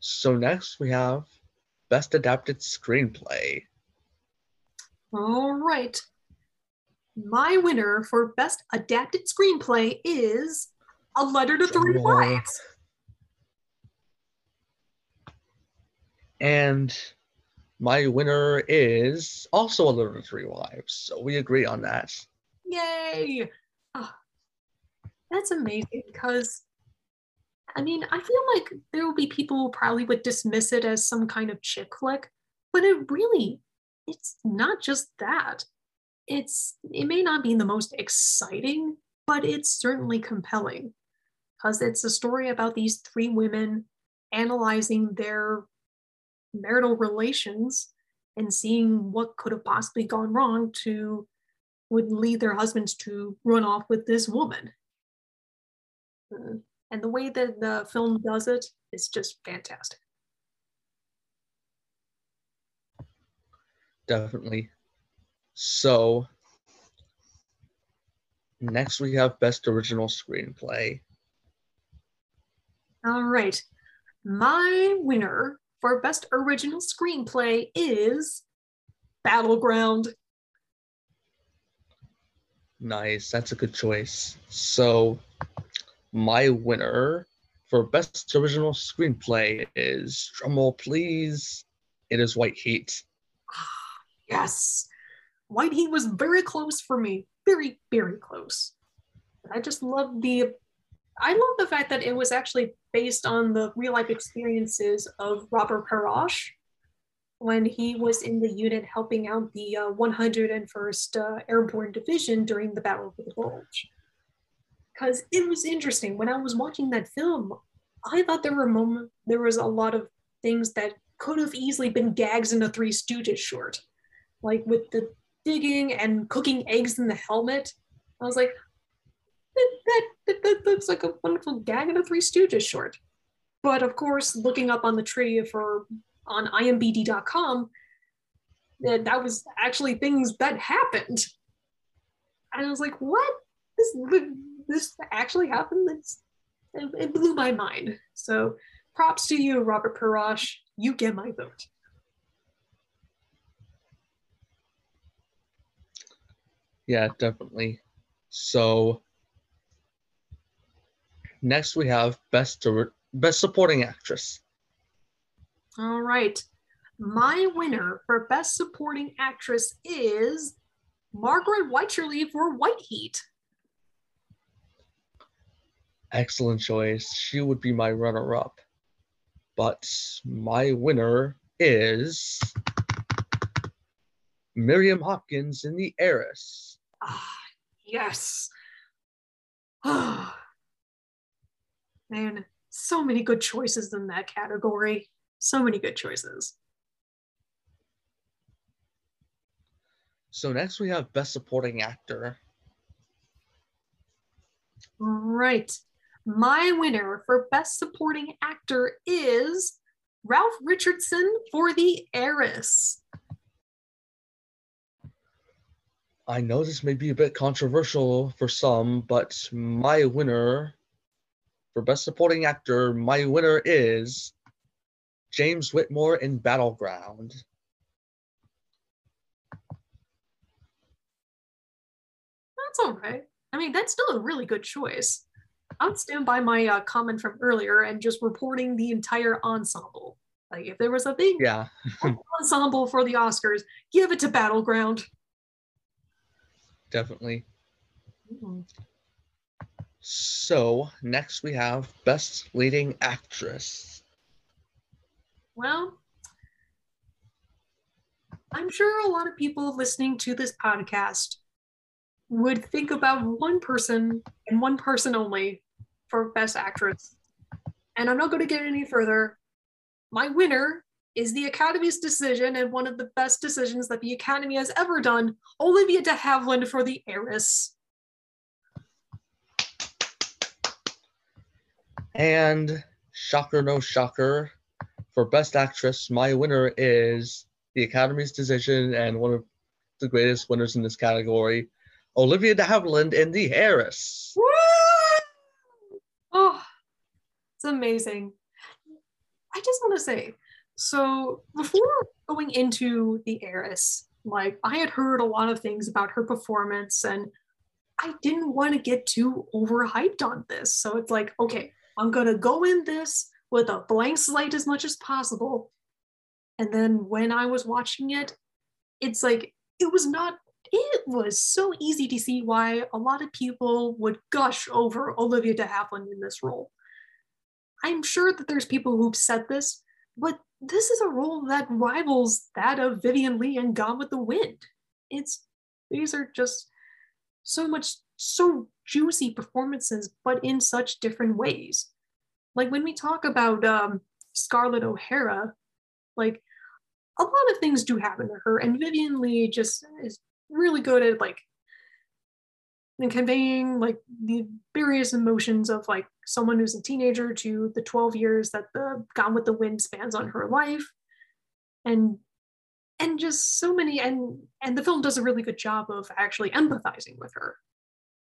A: So next we have Best Adapted Screenplay.
B: All right. My winner for Best Adapted Screenplay is A Letter to Three Wives.
A: And my winner is also a Letter to Three Wives. So we agree on that.
B: Yay! Oh, that's amazing because I mean, I feel like there will be people who probably would dismiss it as some kind of chick flick, but it really, it's not just that. It's it may not be the most exciting, but it's certainly compelling because it's a story about these three women analyzing their marital relations and seeing what could have possibly gone wrong to would lead their husbands to run off with this woman. Uh, and the way that the film does it is just fantastic.
A: Definitely. So, next we have Best Original Screenplay.
B: All right. My winner for Best Original Screenplay is Battleground.
A: Nice. That's a good choice. So, my winner for Best Original Screenplay is, drumroll please, it is White Heat.
B: Ah, yes. White Heat was very close for me. Very, very close. I just love the I love the fact that it was actually based on the real life experiences of Robert Pirosh when he was in the unit helping out the uh, 101st uh, Airborne Division during the Battle of the Bulge because it was interesting when I was watching that film. I thought there were moments, there was a lot of things that could have easily been gags in a Three Stooges short, like with the digging and cooking eggs in the helmet. I was like, that, that, that, looks like a wonderful gag in a Three Stooges short. But of course, looking up on the trivia for on imbd.com, that, eh, that was actually things that happened. And I was like, what? This this actually happened. It, it blew my mind. So props to you, Robert Pirosh. You get my vote.
A: Yeah, definitely. So next we have best best supporting actress.
B: All right. My winner for best supporting actress is Margaret Wycherly for White Heat.
A: excellent choice. She would be my runner up. But my winner is Miriam Hopkins in The Heiress.
B: Ah, yes. Ah. Man, so many good choices in that category. So many good choices.
A: So next we have Best Supporting Actor.
B: Right. My winner for Best Supporting Actor is Ralph Richardson for The Heiress.
A: I know this may be a bit controversial for some, but my winner for Best Supporting Actor, my winner is James Whitmore in Battleground.
B: That's all right. I mean, that's still a really good choice. I would stand by my uh, comment from earlier and just reporting the entire ensemble. Like if there was a thing,
A: yeah
B: ensemble for the Oscars, give it to Battleground.
A: Definitely. Mm-hmm. So next we have Best Leading Actress.
B: Well, I'm sure a lot of people listening to this podcast would think about one person and one person only for Best Actress. And I'm not going to get any further. My winner is the Academy's decision and one of the best decisions that the Academy has ever done Olivia de Havilland for The Heiress.
A: And shocker, no shocker, for Best Actress, my winner is the Academy's decision and one of the greatest winners in this category, Olivia de Havilland in The Heiress.
B: Woo! Oh, it's amazing. I just want to say, so before going into The Heiress, like I had heard a lot of things about her performance and I didn't want to get too overhyped on this. So it's like, okay, I'm going to go in this with a blank slate as much as possible. And then when I was watching it, it's like it was not it was so easy to see why a lot of people would gush over Olivia de Havilland in this role. I'm sure that there's people who've said this, but this is a role that rivals that of Vivien Leigh in Gone with the Wind. It's these are just so much so juicy performances, but in such different ways. Like when we talk about um, Scarlett O'Hara, like a lot of things do happen to her, and Vivien Leigh just is really good at like and conveying like the various emotions of like someone who's a teenager to the 12 years that the Gone with the Wind spans on her life. And and just so many and and the film does a really good job of actually empathizing with her.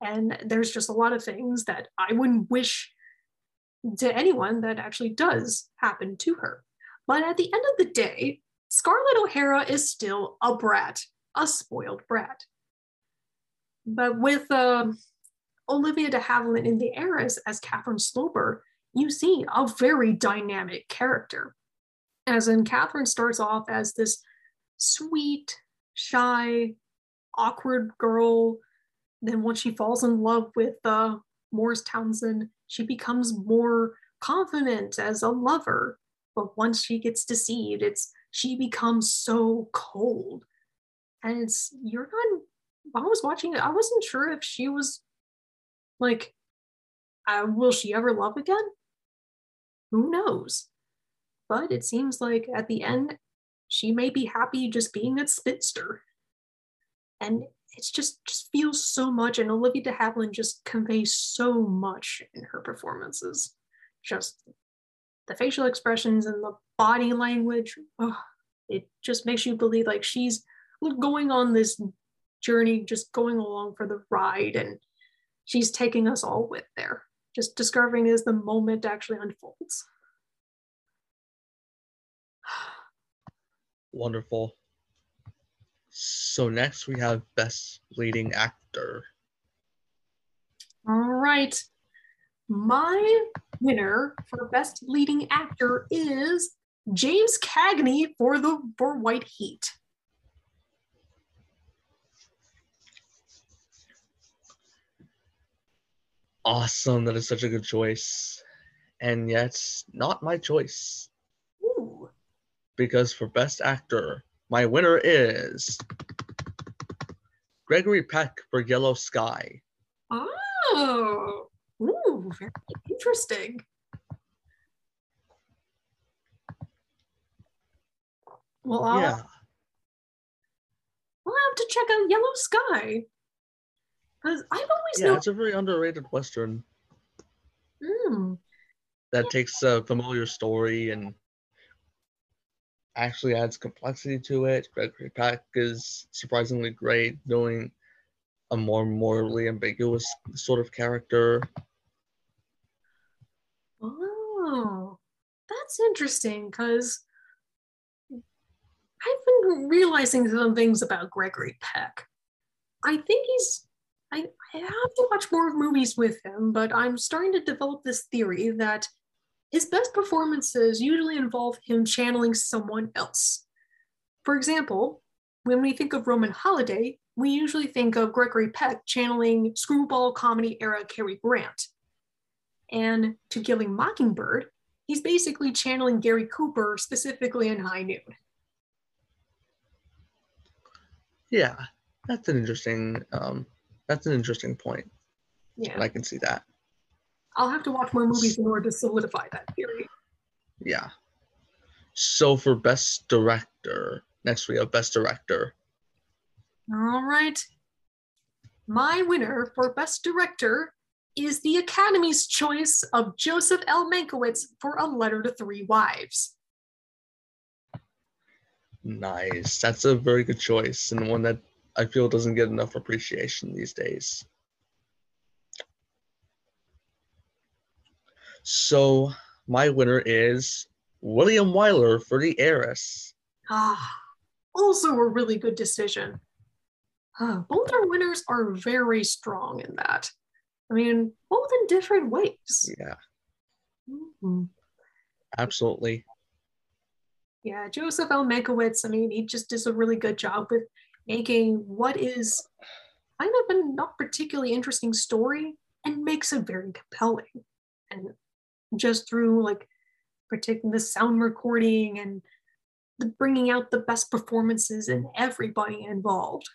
B: And there's just a lot of things that I wouldn't wish to anyone that actually does happen to her. But at the end of the day Scarlett O'Hara is still a brat a spoiled brat. But with uh, Olivia de Havilland in The Heiress as Catherine Sloper, you see a very dynamic character. As in, Catherine starts off as this sweet, shy, awkward girl. Then, once she falls in love with uh, Morris Townsend, she becomes more confident as a lover. But once she gets deceived, it's she becomes so cold and it's you're not i was watching it i wasn't sure if she was like uh, will she ever love again? Who knows? But it seems like at the end she may be happy just being a spinster. And it's just just feels so much and olivia de havilland just conveys so much in her performances. Just the facial expressions and the body language oh, it just makes you believe like she's going on this journey, just going along for the ride, and she's taking us all with there, just discovering as the moment actually unfolds.
A: Wonderful. So next we have Best Leading Actor.
B: All right. My winner for Best Leading Actor is James Cagney for the for White Heat.
A: Awesome. That is such a good choice. And yet, not my choice.
B: Ooh.
A: Because for Best Actor, my winner is Gregory Peck for Yellow Sky.
B: Oh, ooh, very interesting. Well, I'll,
A: yeah.
B: We'll have to check out Yellow Sky. Because I've always
A: yeah,
B: known.
A: it's a very underrated western
B: Mm.
A: that takes a familiar story and actually adds complexity to it. Gregory Peck is surprisingly great doing a more morally ambiguous sort of character.
B: Oh, that's interesting because I've been realizing some things about Gregory Peck. I think he's I, I have to watch more movies with him, but I'm starting to develop this theory that his best performances usually involve him channeling someone else. For example, when we think of Roman Holiday, we usually think of Gregory Peck channeling screwball comedy era Cary Grant. And to Kill a Mockingbird, he's basically channeling Gary Cooper, specifically in High Noon.
A: Yeah, that's an interesting um, that's an interesting point.
B: Yeah.
A: I can see that.
B: I'll have to watch more movies in order to solidify that theory.
A: Yeah. So for best director, next we have best director.
B: All right. My winner for best director is the Academy's choice of Joseph L. Mankiewicz for A Letter to Three Wives.
A: Nice. That's a very good choice and one that I feel doesn't get enough appreciation these days. So my winner is William Wyler for The Heiress.
B: Ah, also a really good decision. Uh, both our winners are very strong in that. I mean, both in different ways.
A: Yeah.
B: Mm-hmm.
A: Absolutely.
B: Yeah, Joseph L. Mankiewicz, I mean, he just does a really good job with making what is kind of a not particularly interesting story and makes it very compelling. And just through like particular the sound recording and the bringing out the best performances in everybody involved.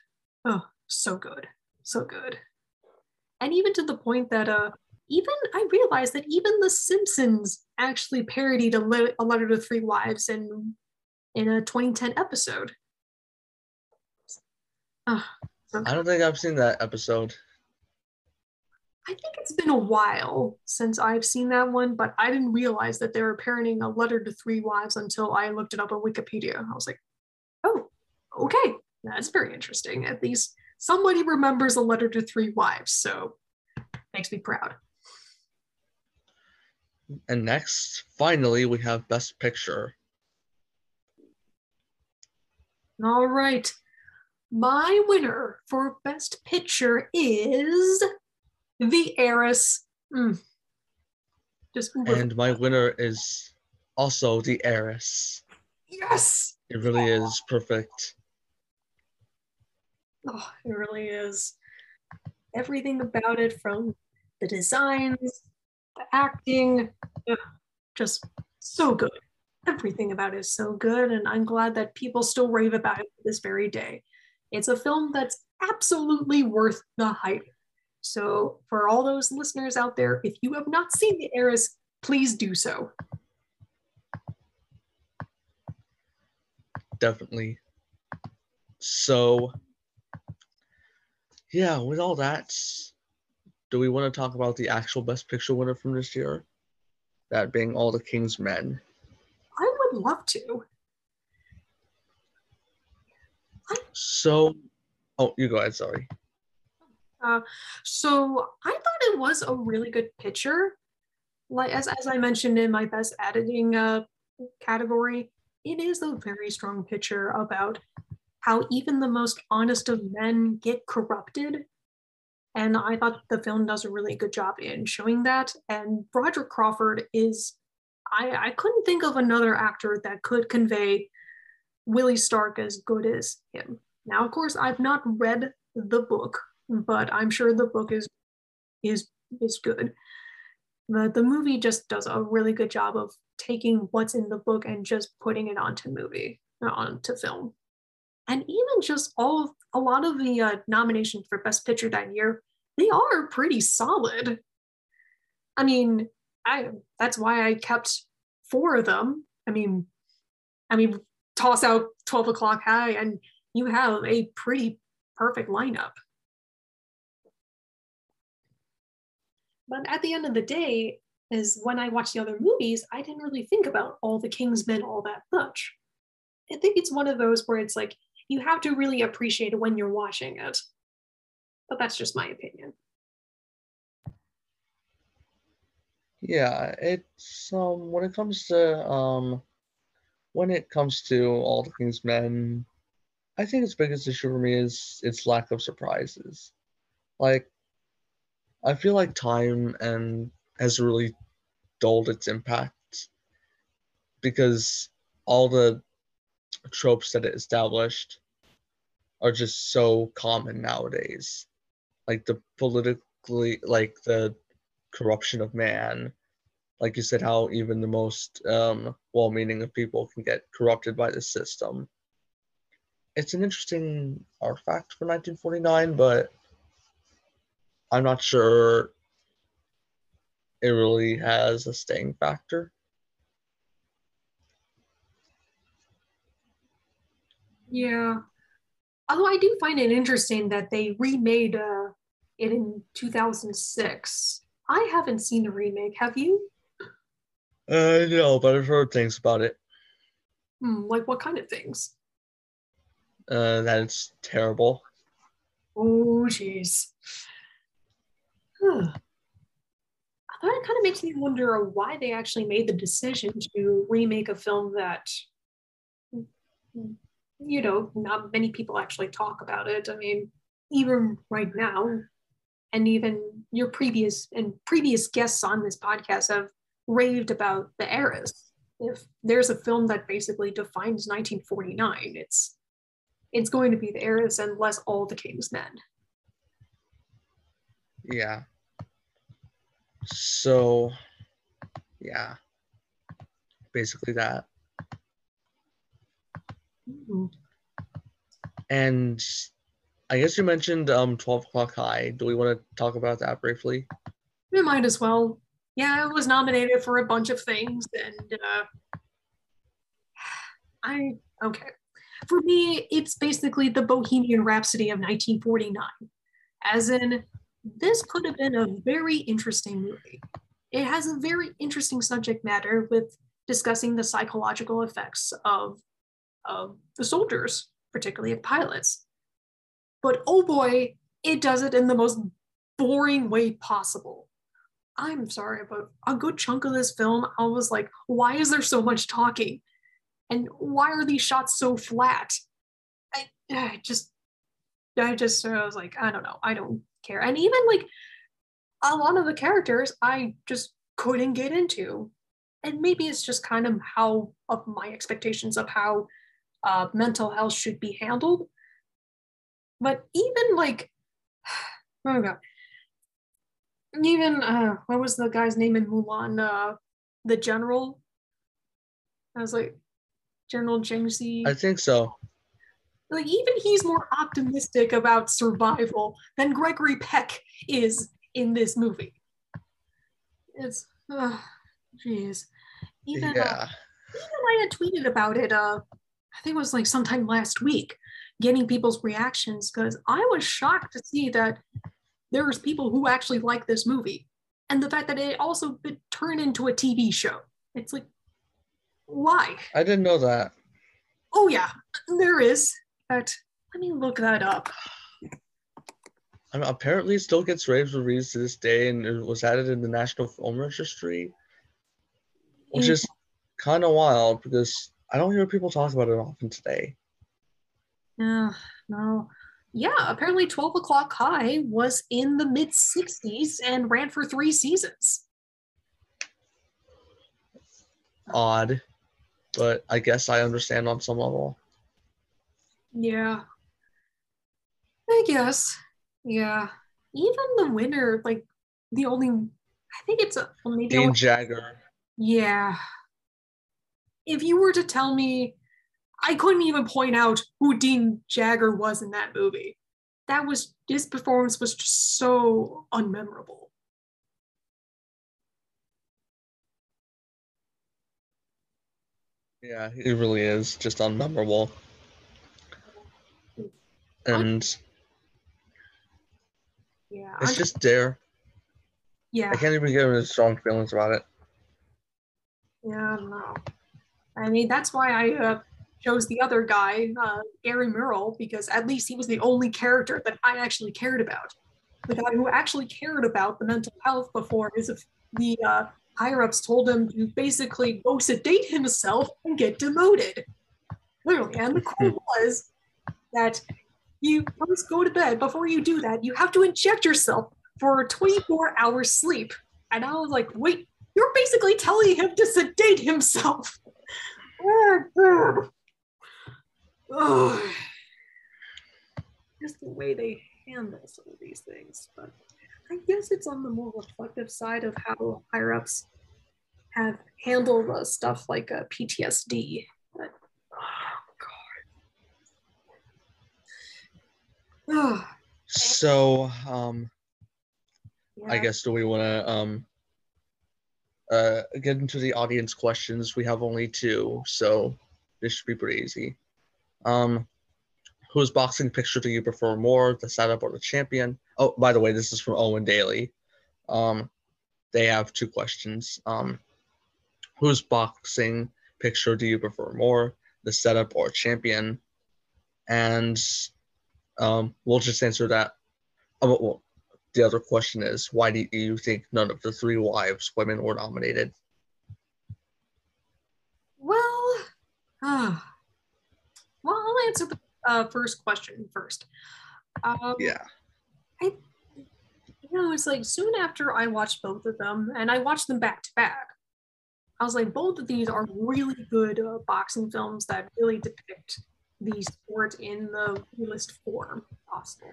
B: Oh, so good, so good. And even to the point that uh, even I realized that even The Simpsons actually parodied a, le- a letter to three wives in in a 2010 episode.
A: Oh, I don't think I've seen that episode.
B: I think it's been a while since I've seen that one, but I didn't realize that they were parenting a letter to three wives until I looked it up on Wikipedia. I was like, oh, okay, that's very interesting. At least somebody remembers a letter to three wives, so makes me proud.
A: And next, finally, we have Best Picture.
B: All right. My winner for Best Picture is The Heiress. Mm.
A: Just and my winner is also The Heiress.
B: Yes.
A: It really is perfect.
B: Oh, it really is. Everything about it from the designs, the acting, just so good. Everything about it is so good, and I'm glad that people still rave about it this very day. It's a film that's absolutely worth the hype. So, for all those listeners out there, if you have not seen The Heiress, please do so.
A: Definitely. So, yeah, with all that, do we want to talk about the actual Best Picture winner from this year? That being All the King's Men.
B: I would love to.
A: So, oh, you go ahead. Sorry.
B: Uh, so I thought it was a really good picture. Like as as I mentioned in my best editing uh, category, it is a very strong picture about how even the most honest of men get corrupted. And I thought the film does a really good job in showing that. And Broderick Crawford is, I, I couldn't think of another actor that could convey Willie Stark as good as him. Now, of course, I've not read the book, but I'm sure the book is is is good. But the movie just does a really good job of taking what's in the book and just putting it onto movie, onto film. And even just all of, a lot of the uh, nominations for Best Picture that year, they are pretty solid. I mean, I that's why I kept four of them. I mean, I mean, toss out 12 o'clock high and you have a pretty perfect lineup. But at the end of the day, is when I watch the other movies, I didn't really think about all the King's Men all that much. I think it's one of those where it's like you have to really appreciate when you're watching it. But that's just my opinion.
A: Yeah, it's um when it comes to um when it comes to all the King's Men, I think its biggest issue for me is its lack of surprises. Like, I feel like time and has really dulled its impact because all the tropes that it established are just so common nowadays. Like the politically, like the corruption of man, like you said, how even the most um, well-meaning of people can get corrupted by the system. It's an interesting artifact for 1949, but I'm not sure it really has a staying factor.
B: Yeah. Although I do find it interesting that they remade uh, it in 2006. I haven't seen the remake. Have you?
A: Uh, no, but I've heard things about it.
B: Hmm, like what kind of things?
A: Uh, that it's terrible.
B: Oh, jeez. Huh. I thought it kind of makes me wonder why they actually made the decision to remake a film that, you know, not many people actually talk about it. I mean, even right now, and even your previous and previous guests on this podcast have raved about the Heiress. if there's a film that basically defines 1949, it's it's going to be the Heiress and less all the king's men.
A: Yeah. So, yeah. Basically that.
B: Mm-hmm.
A: And I guess you mentioned um 12 o'clock high. Do we want to talk about that briefly?
B: We might as well. Yeah, it was nominated for a bunch of things, and uh, I okay. For me, it's basically the Bohemian Rhapsody of 1949, as in this could have been a very interesting movie. It has a very interesting subject matter with discussing the psychological effects of, of the soldiers, particularly of pilots. But oh boy, it does it in the most boring way possible. I'm sorry, but a good chunk of this film, I was like, why is there so much talking? And why are these shots so flat? I, I just, I just, I was like, I don't know, I don't care. And even like a lot of the characters, I just couldn't get into. And maybe it's just kind of how, of my expectations of how uh, mental health should be handled. But even like, oh god, even uh, what was the guy's name in Mulan? Uh, the general. I was like, General Zheng Zi.
A: I think so.
B: Like even he's more optimistic about survival than Gregory Peck is in this movie. It's, jeez. Uh, even,
A: yeah.
B: uh, even I had tweeted about it. Uh, I think it was like sometime last week, getting people's reactions because I was shocked to see that there's people who actually like this movie, and the fact that it also turned into a TV show. It's like, why?
A: I didn't know that.
B: Oh yeah, there is. But let me look that up.
A: I mean, apparently, it still gets rave reviews to this day, and it was added in the National Film Registry, which mm. is kind of wild because I don't hear people talk about it often today.
B: Yeah, no. Yeah, apparently 12 O'Clock High was in the mid 60s and ran for three seasons.
A: Odd, but I guess I understand on some level.
B: Yeah. I guess. Yeah. Even the winner, like the only I think it's a
A: well, maybe Dean Jagger.
B: Yeah. If you were to tell me I couldn't even point out who Dean Jagger was in that movie. That was his performance was just so unmemorable.
A: Yeah, it really is just unmemorable. And
B: yeah,
A: it's just there.
B: Yeah.
A: I can't even get any strong feelings about it.
B: Yeah, no. I mean, that's why I uh, chose the other guy, uh, Gary Merrill, because at least he was the only character that I actually cared about. The guy who actually cared about the mental health before his the uh, higher ups told him to basically go sedate himself and get demoted. Literally, and the quote was that you first go to bed. Before you do that, you have to inject yourself for 24 hours sleep. And I was like, wait, you're basically telling him to sedate himself. oh, just the way they handle some of these things. But I guess it's on the more reflective side of how higher ups have handled uh, stuff like uh, PTSD. But, oh
A: God. so, um, yeah. I guess do we want to um, uh, get into the audience questions? We have only two, so this should be pretty easy. Um, whose boxing picture do you prefer more, the setup or the champion? Oh, by the way, this is from Owen Daly. Um, they have two questions. Um, whose boxing picture do you prefer more, the setup or champion? And um, we'll just answer that. Uh, well, the other question is, why do you think none of the three wives women were nominated?
B: Well, uh, well, I'll answer the uh, first question first. Um,
A: yeah.
B: I, you know, it's like soon after I watched both of them, and I watched them back to back. I was like, both of these are really good uh, boxing films that really depict the sport in the realist form possible.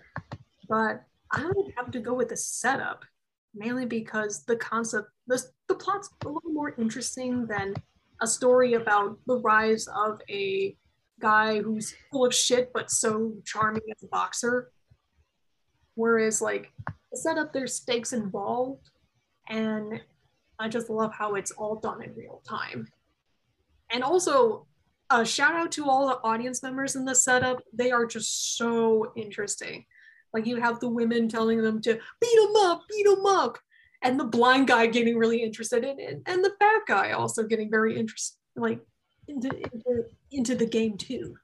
B: But I would have to go with the setup, mainly because the concept, the, the plot's a little more interesting than a story about the rise of a guy who's full of shit but so charming as a boxer. Whereas, like, the setup, there's stakes involved, and I just love how it's all done in real time. And also, a shout out to all the audience members in the setup. They are just so interesting. Like you have the women telling them to beat him up, beat him up, and the blind guy getting really interested in it, and the fat guy also getting very interested, like into, into into the game too.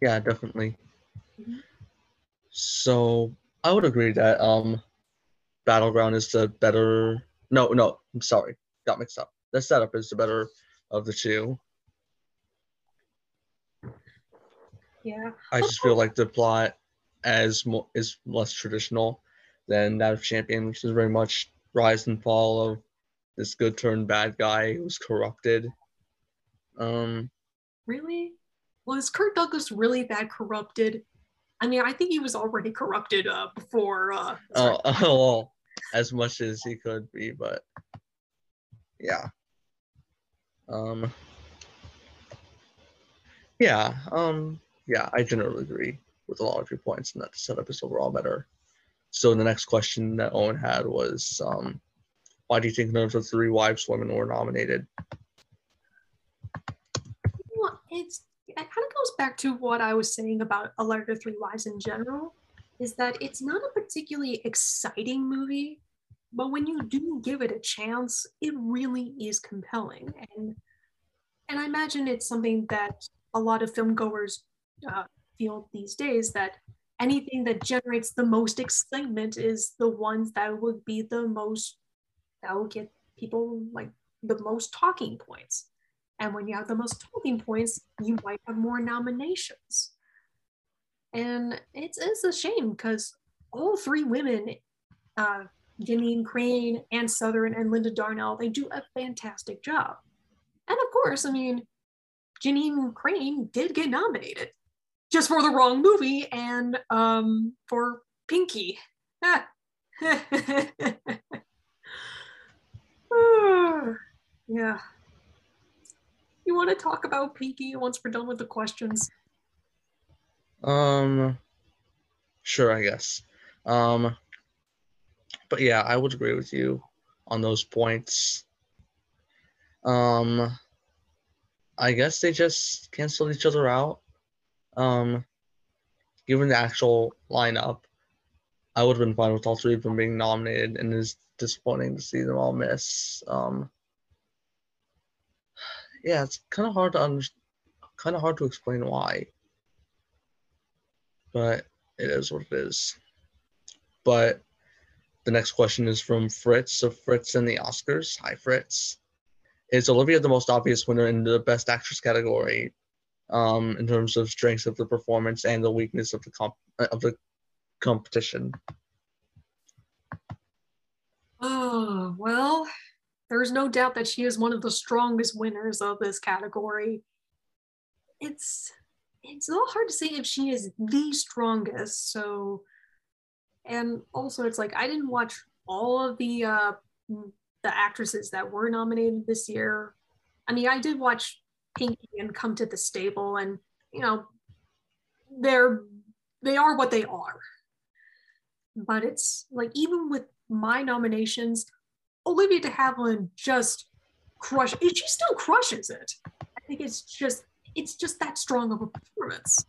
A: Yeah, definitely. Mm-hmm. So I would agree that um, Battleground is the better. No, no, I'm sorry, got mixed up. The setup is the better of the two.
B: Yeah.
A: I just feel like the plot as more is less traditional than that of Champion, which is very much rise and fall of this good turned bad guy who's corrupted. Um
B: Really? Well, is Kirk Douglas really that corrupted? I mean, I think he was already corrupted uh, before. Uh,
A: oh, oh, well, as much as he could be, but yeah. Um. Yeah. Um yeah, I generally agree with a lot of your points and that the setup is overall better. So the next question that Owen had was, um, why do you think none of the three wives women were nominated?
B: Well, it's it kind of goes back to what I was saying about A Three Wives in general, is that it's not a particularly exciting movie, but when you do give it a chance, it really is compelling. And and I imagine it's something that a lot of film goers uh, field these days that anything that generates the most excitement is the ones that would be the most that will get people like the most talking points and when you have the most talking points you might have more nominations and it's, it's a shame because all three women uh, Jeanine Crain, Ann Sothern, and Linda Darnell, they do a fantastic job. And of course, I mean, Jeanine Crain did get nominated just for the wrong movie and um, for Pinky. yeah. You want to talk about Pinky once we're done with the questions?
A: Um, sure, I guess. Um, but yeah, I would agree with you on those points. Um, I guess they just canceled each other out. Um, given the actual lineup, I would have been fine with all three of them being nominated, and it's disappointing to see them all miss. Um, yeah, it's kind of hard to under, kind of hard to explain why, but it is what it is. But the next question is from Fritz of Fritz and the Oscars. Hi, Fritz. Is Olivia the most obvious winner in the Best Actress category? um, in terms of strengths of the performance and the weakness of the comp of the competition.
B: Oh well, there's no doubt that she is one of the strongest winners of this category. It's it's a little hard to say if she is the strongest. So, and also it's like I didn't watch all of the uh, the actresses that were nominated this year. I mean, I did watch Pinky and come to the stable and you know they're they are what they are but it's like even with my nominations olivia de havilland just crush she still crushes it i think it's just it's just that strong of a performance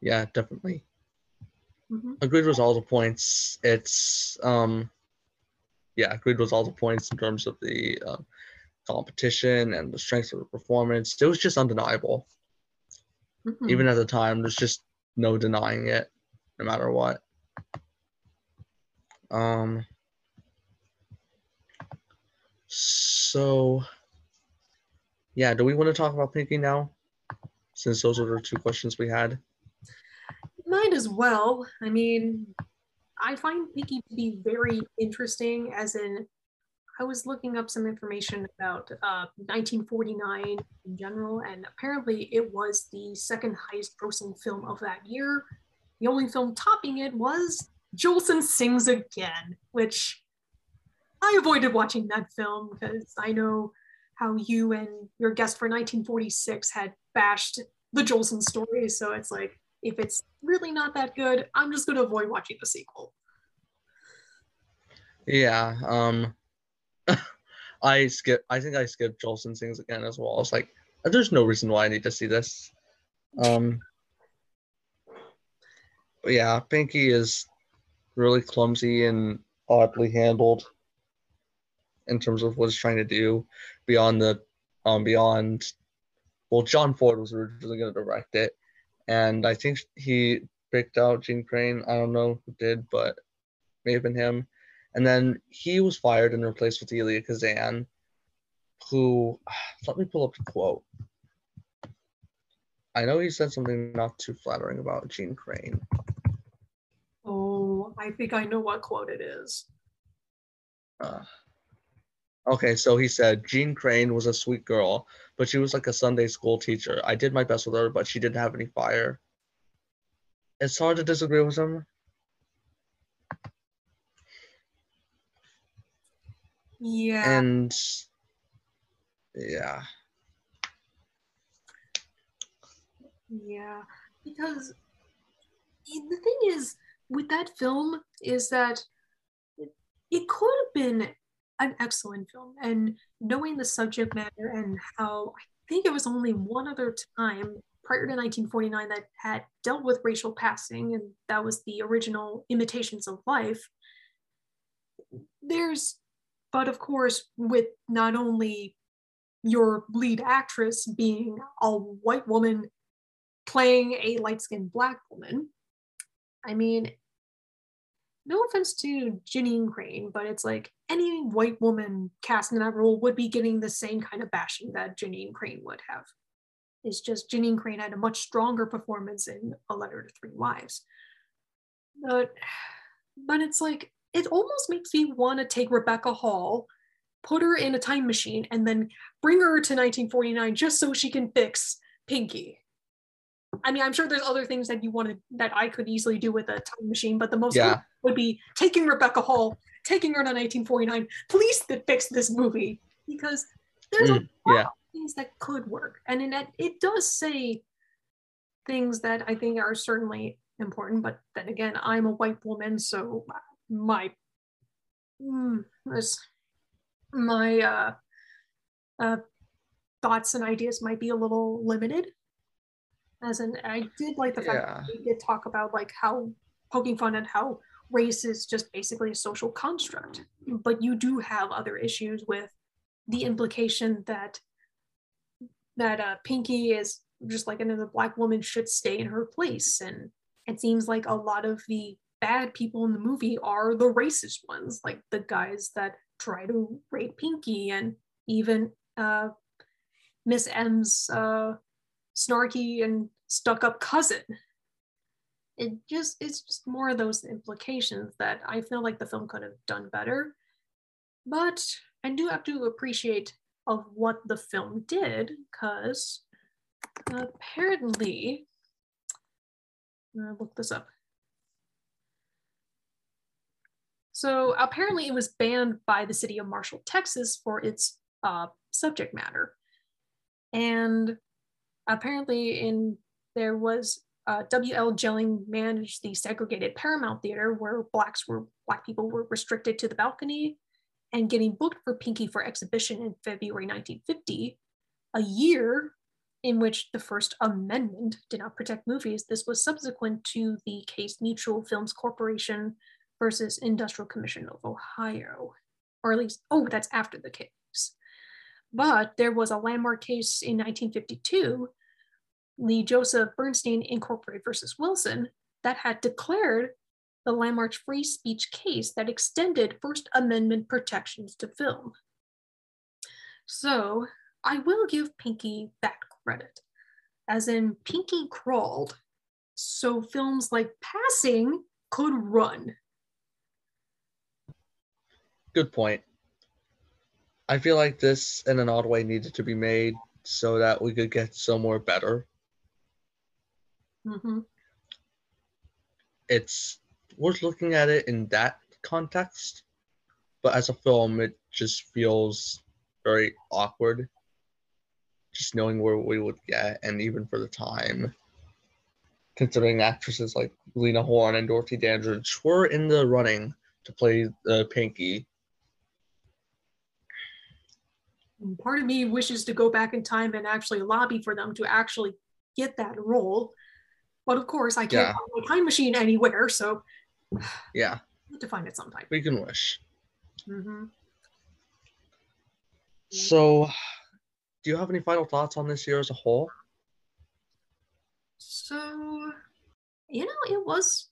A: yeah definitely mm-hmm. agreed with all the points it's um yeah, agreed with all the points in terms of the uh, competition and the strength of the performance. It was just undeniable. Mm-hmm. Even at the time, there's just no denying it, no matter what. Um. So, yeah, do we want to talk about Pinky now? Since those are the two questions we had.
B: Might as well. I mean, I find Pinky to be very interesting, as in, I was looking up some information about uh, 1949 in general, and apparently it was the second highest grossing film of that year. The only film topping it was Jolson Sings Again, which I avoided watching that film because I know how you and your guest for 1946 had bashed the Jolson story. So it's like, if it's really not that good, I'm just going to avoid watching the sequel.
A: Yeah. Um, I skip. I think I skipped Jolson Sings Again as well. I was like, there's no reason why I need to see this. Um, yeah, Pinky is really clumsy and oddly handled in terms of what it's trying to do beyond the um beyond well John Ford was originally going to direct it. And I think he picked out Jeanne Crain. I don't know who did but may have been him. And then he was fired and replaced with Elia Kazan who let me pull up the quote. I know he said something not too flattering about Jeanne Crain
B: I think I know what quote it is.
A: uh, Okay, so he said Jeanne Crain was a sweet girl, but she was like a Sunday school teacher. I did my best with her, but she didn't have any fire. It's hard to disagree with him.
B: Yeah.
A: And yeah.
B: Yeah. Because the thing is with that film is that it, could have been an excellent film. And knowing the subject matter and how I think it was only one other time prior to 1949 that had dealt with racial passing, and that was the original Imitations of Life. There's, but of course, with not only your lead actress being a white woman playing a light skinned black woman, I mean, no offense to Jeanine Crain, but it's like any white woman cast in that role would be getting the same kind of bashing that Jeanine Crain would have. It's just Jeanine Crain had a much stronger performance in A Letter to Three Wives. But, but it's like, it almost makes me want to take Rebecca Hall, put her in a time machine, and then bring her to 1949 just so she can fix Pinky. I mean, I'm sure there's other things that you wanted that I could easily do with a time machine, but the most
A: Yeah.
B: Would be taking Rebecca Hall, taking her to 1949. Please fix this movie because there's a
A: Mm, yeah.
B: things that could work, and in it, it does say things that I think are certainly important. But then again, I'm a white woman, so my mm, my uh, uh, thoughts and ideas might be a little limited. As in, I did like the fact
A: Yeah.
B: that we did talk about like how poking fun at how race is just basically a social construct, but you do have other issues with the implication that that uh, Pinky is just like another black woman should stay in her place, and it seems like a lot of the bad people in the movie are the racist ones, like the guys that try to rape Pinky, and even uh, Miss M's uh, snarky and stuck-up cousin. It just it's just more of those implications that I feel like the film could have done better. But I do have to appreciate of what the film did, because apparently, I'm gonna look this up. So apparently, it was banned by the city of Marshall, Texas, for its uh, subject matter, and apparently, in there was uh, W.L. Gelling managed the segregated Paramount Theater, where blacks were black people were restricted to the balcony and getting booked for Pinky for exhibition in February 1950, a year in which the First Amendment did not protect movies. This was subsequent to the case Mutual Films Corporation versus Industrial Commission of Ohio, or at least, oh, that's after the case. But there was a landmark case in 1952, the Joseph Burstyn Incorporated versus Wilson, that had declared the landmark free speech case that extended First Amendment protections to film. So I will give Pinky that credit, as in Pinky crawled so films like Passing could run.
A: Good point. I feel like this, in an odd way, needed to be made so that we could get somewhere better.
B: Hmm
A: It's worth looking at it in that context, but as a film, it just feels very awkward. Just knowing where we would get, and even for the time, considering actresses like Lena Horne and Dorothy Dandridge were in the running to play uh, Pinky.
B: Part of me wishes to go back in time and actually lobby for them to actually get that role. But of course, I can't
A: Yeah.
B: find my time machine anywhere, so
A: Yeah,
B: I'll have to find it sometime.
A: we can wish.
B: hmm
A: So, do you have any final thoughts on this year as a whole?
B: So, you know, it was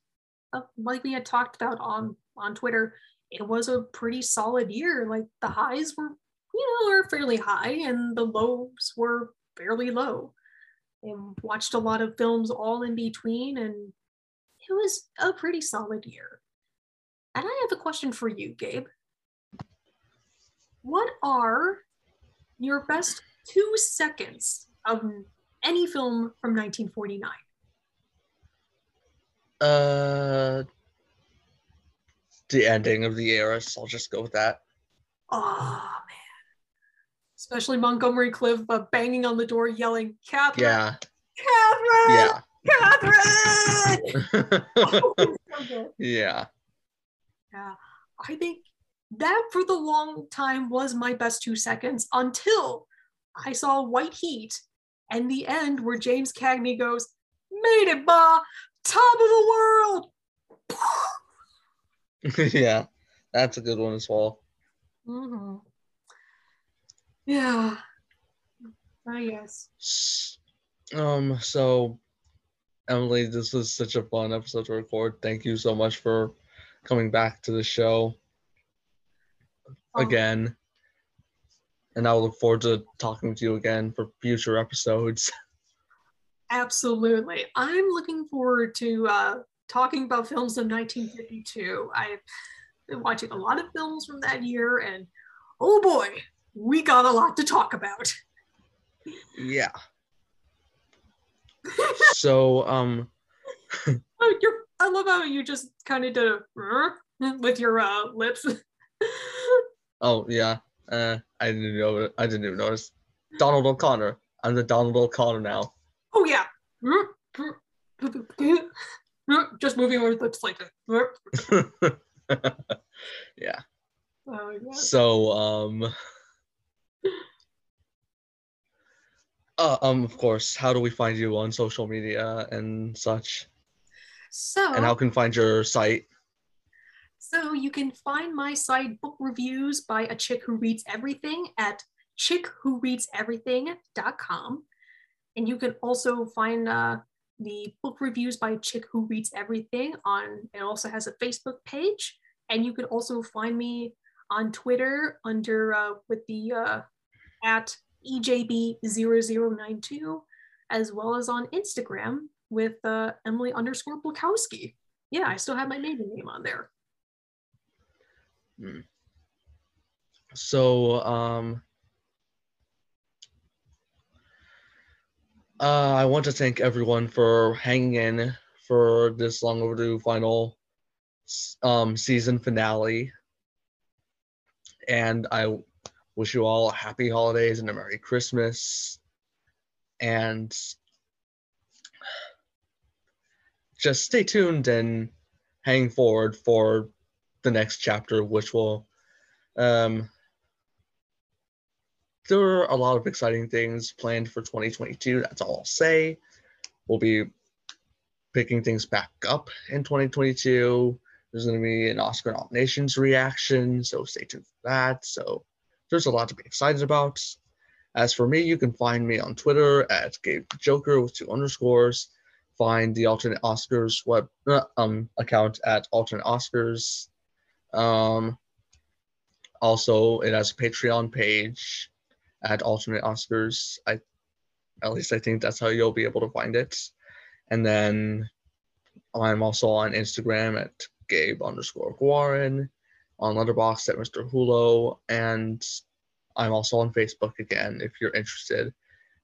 B: uh, like we had talked about on on Twitter. It was a pretty solid year. Like the highs were, you know, are fairly high, and the lows were fairly low. And watched a lot of films all in between, and it was a pretty solid year. And I have a question for you, Gabe. What are your best two seconds of any film from 1949?
A: Uh, the ending of the Heiress. So I'll just go with that.
B: Oh man. Especially Montgomery Clift uh, banging on the door, yelling, Catherine,
A: Yeah,
B: Catherine,
A: yeah,
B: Catherine. Oh, so
A: yeah.
B: Yeah, I think that for the long time was my best two seconds until I saw White Heat and the end where James Cagney goes, "Made it, ba, top of the world."
A: yeah, that's a good one as well.
B: hmm Yeah. I guess.
A: Um, so Emily, this was such a fun episode to record. Thank you so much for coming back to the show
B: Oh,
A: again. And I will look forward to talking to you again for future episodes.
B: Absolutely. I'm looking forward to uh, talking about films of 1952. I've been watching a lot of films from that year, and oh boy, we got a lot to talk about.
A: yeah. so, um,
B: Oh, you're, I love how you just kind of did a with your uh, lips.
A: oh yeah, uh, I didn't know. I didn't even notice. Donald O'Connor. I'm the Donald O'Connor now.
B: oh, yeah. Just moving our lips like that.
A: yeah.
B: Oh, yes.
A: So, um, uh, um, of course, how do we find you on social media and such?
B: So,
A: And how can find your site?
B: So you can find my site book reviews by a chick who reads everything at chickwhoreadseverything.com. And you can also find uh, the book reviews by a chick who reads everything on it also has a Facebook page. And you can also find me on Twitter under uh, with the uh, at E EJB0092, as well as on Instagram with uh, Emily underscore Blakowski. Yeah, I still have my maiden name on there.
A: So, um, uh, I want to thank everyone for hanging in for this long overdue final um, season finale. And I wish you all happy holidays and a Merry Christmas. And just stay tuned and hang forward for the next chapter, which will um, there are a lot of exciting things planned for 2022. That's all I'll say. We'll be picking things back up in 2022. There's going to be an Oscar nominations reaction, so stay tuned for that. So there's a lot to be excited about. As for me, you can find me on Twitter at Gabe Joker with two underscores. Find the alternate Oscars web uh, um account at alternate Oscars. Um, also, it has a Patreon page at alternate Oscars. I, at least I think that's how you'll be able to find it. And then I'm also on Instagram at Gabe underscore Guarin, on Letterboxd at Mr. Hulot, and I'm also on Facebook again if you're interested,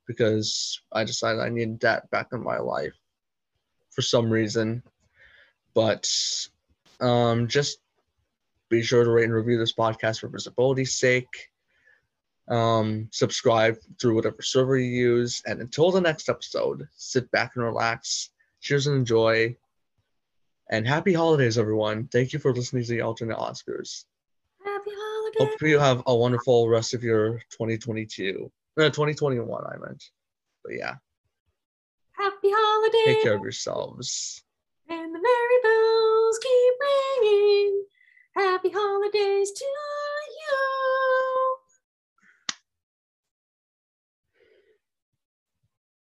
A: because I decided I needed that back in my life for some reason. But um, just be sure to rate and review this podcast for visibility's sake. Um, subscribe through whatever server you use. And until the next episode, sit back and relax. Cheers and enjoy. And happy holidays, everyone. Thank you for listening to the alternate Oscars.
B: Happy holidays.
A: Hope you have a wonderful rest of your 2022. No, 2021, I meant. But yeah,
B: Happy holidays.
A: take care of yourselves.
B: And the merry bells keep ringing. Happy holidays.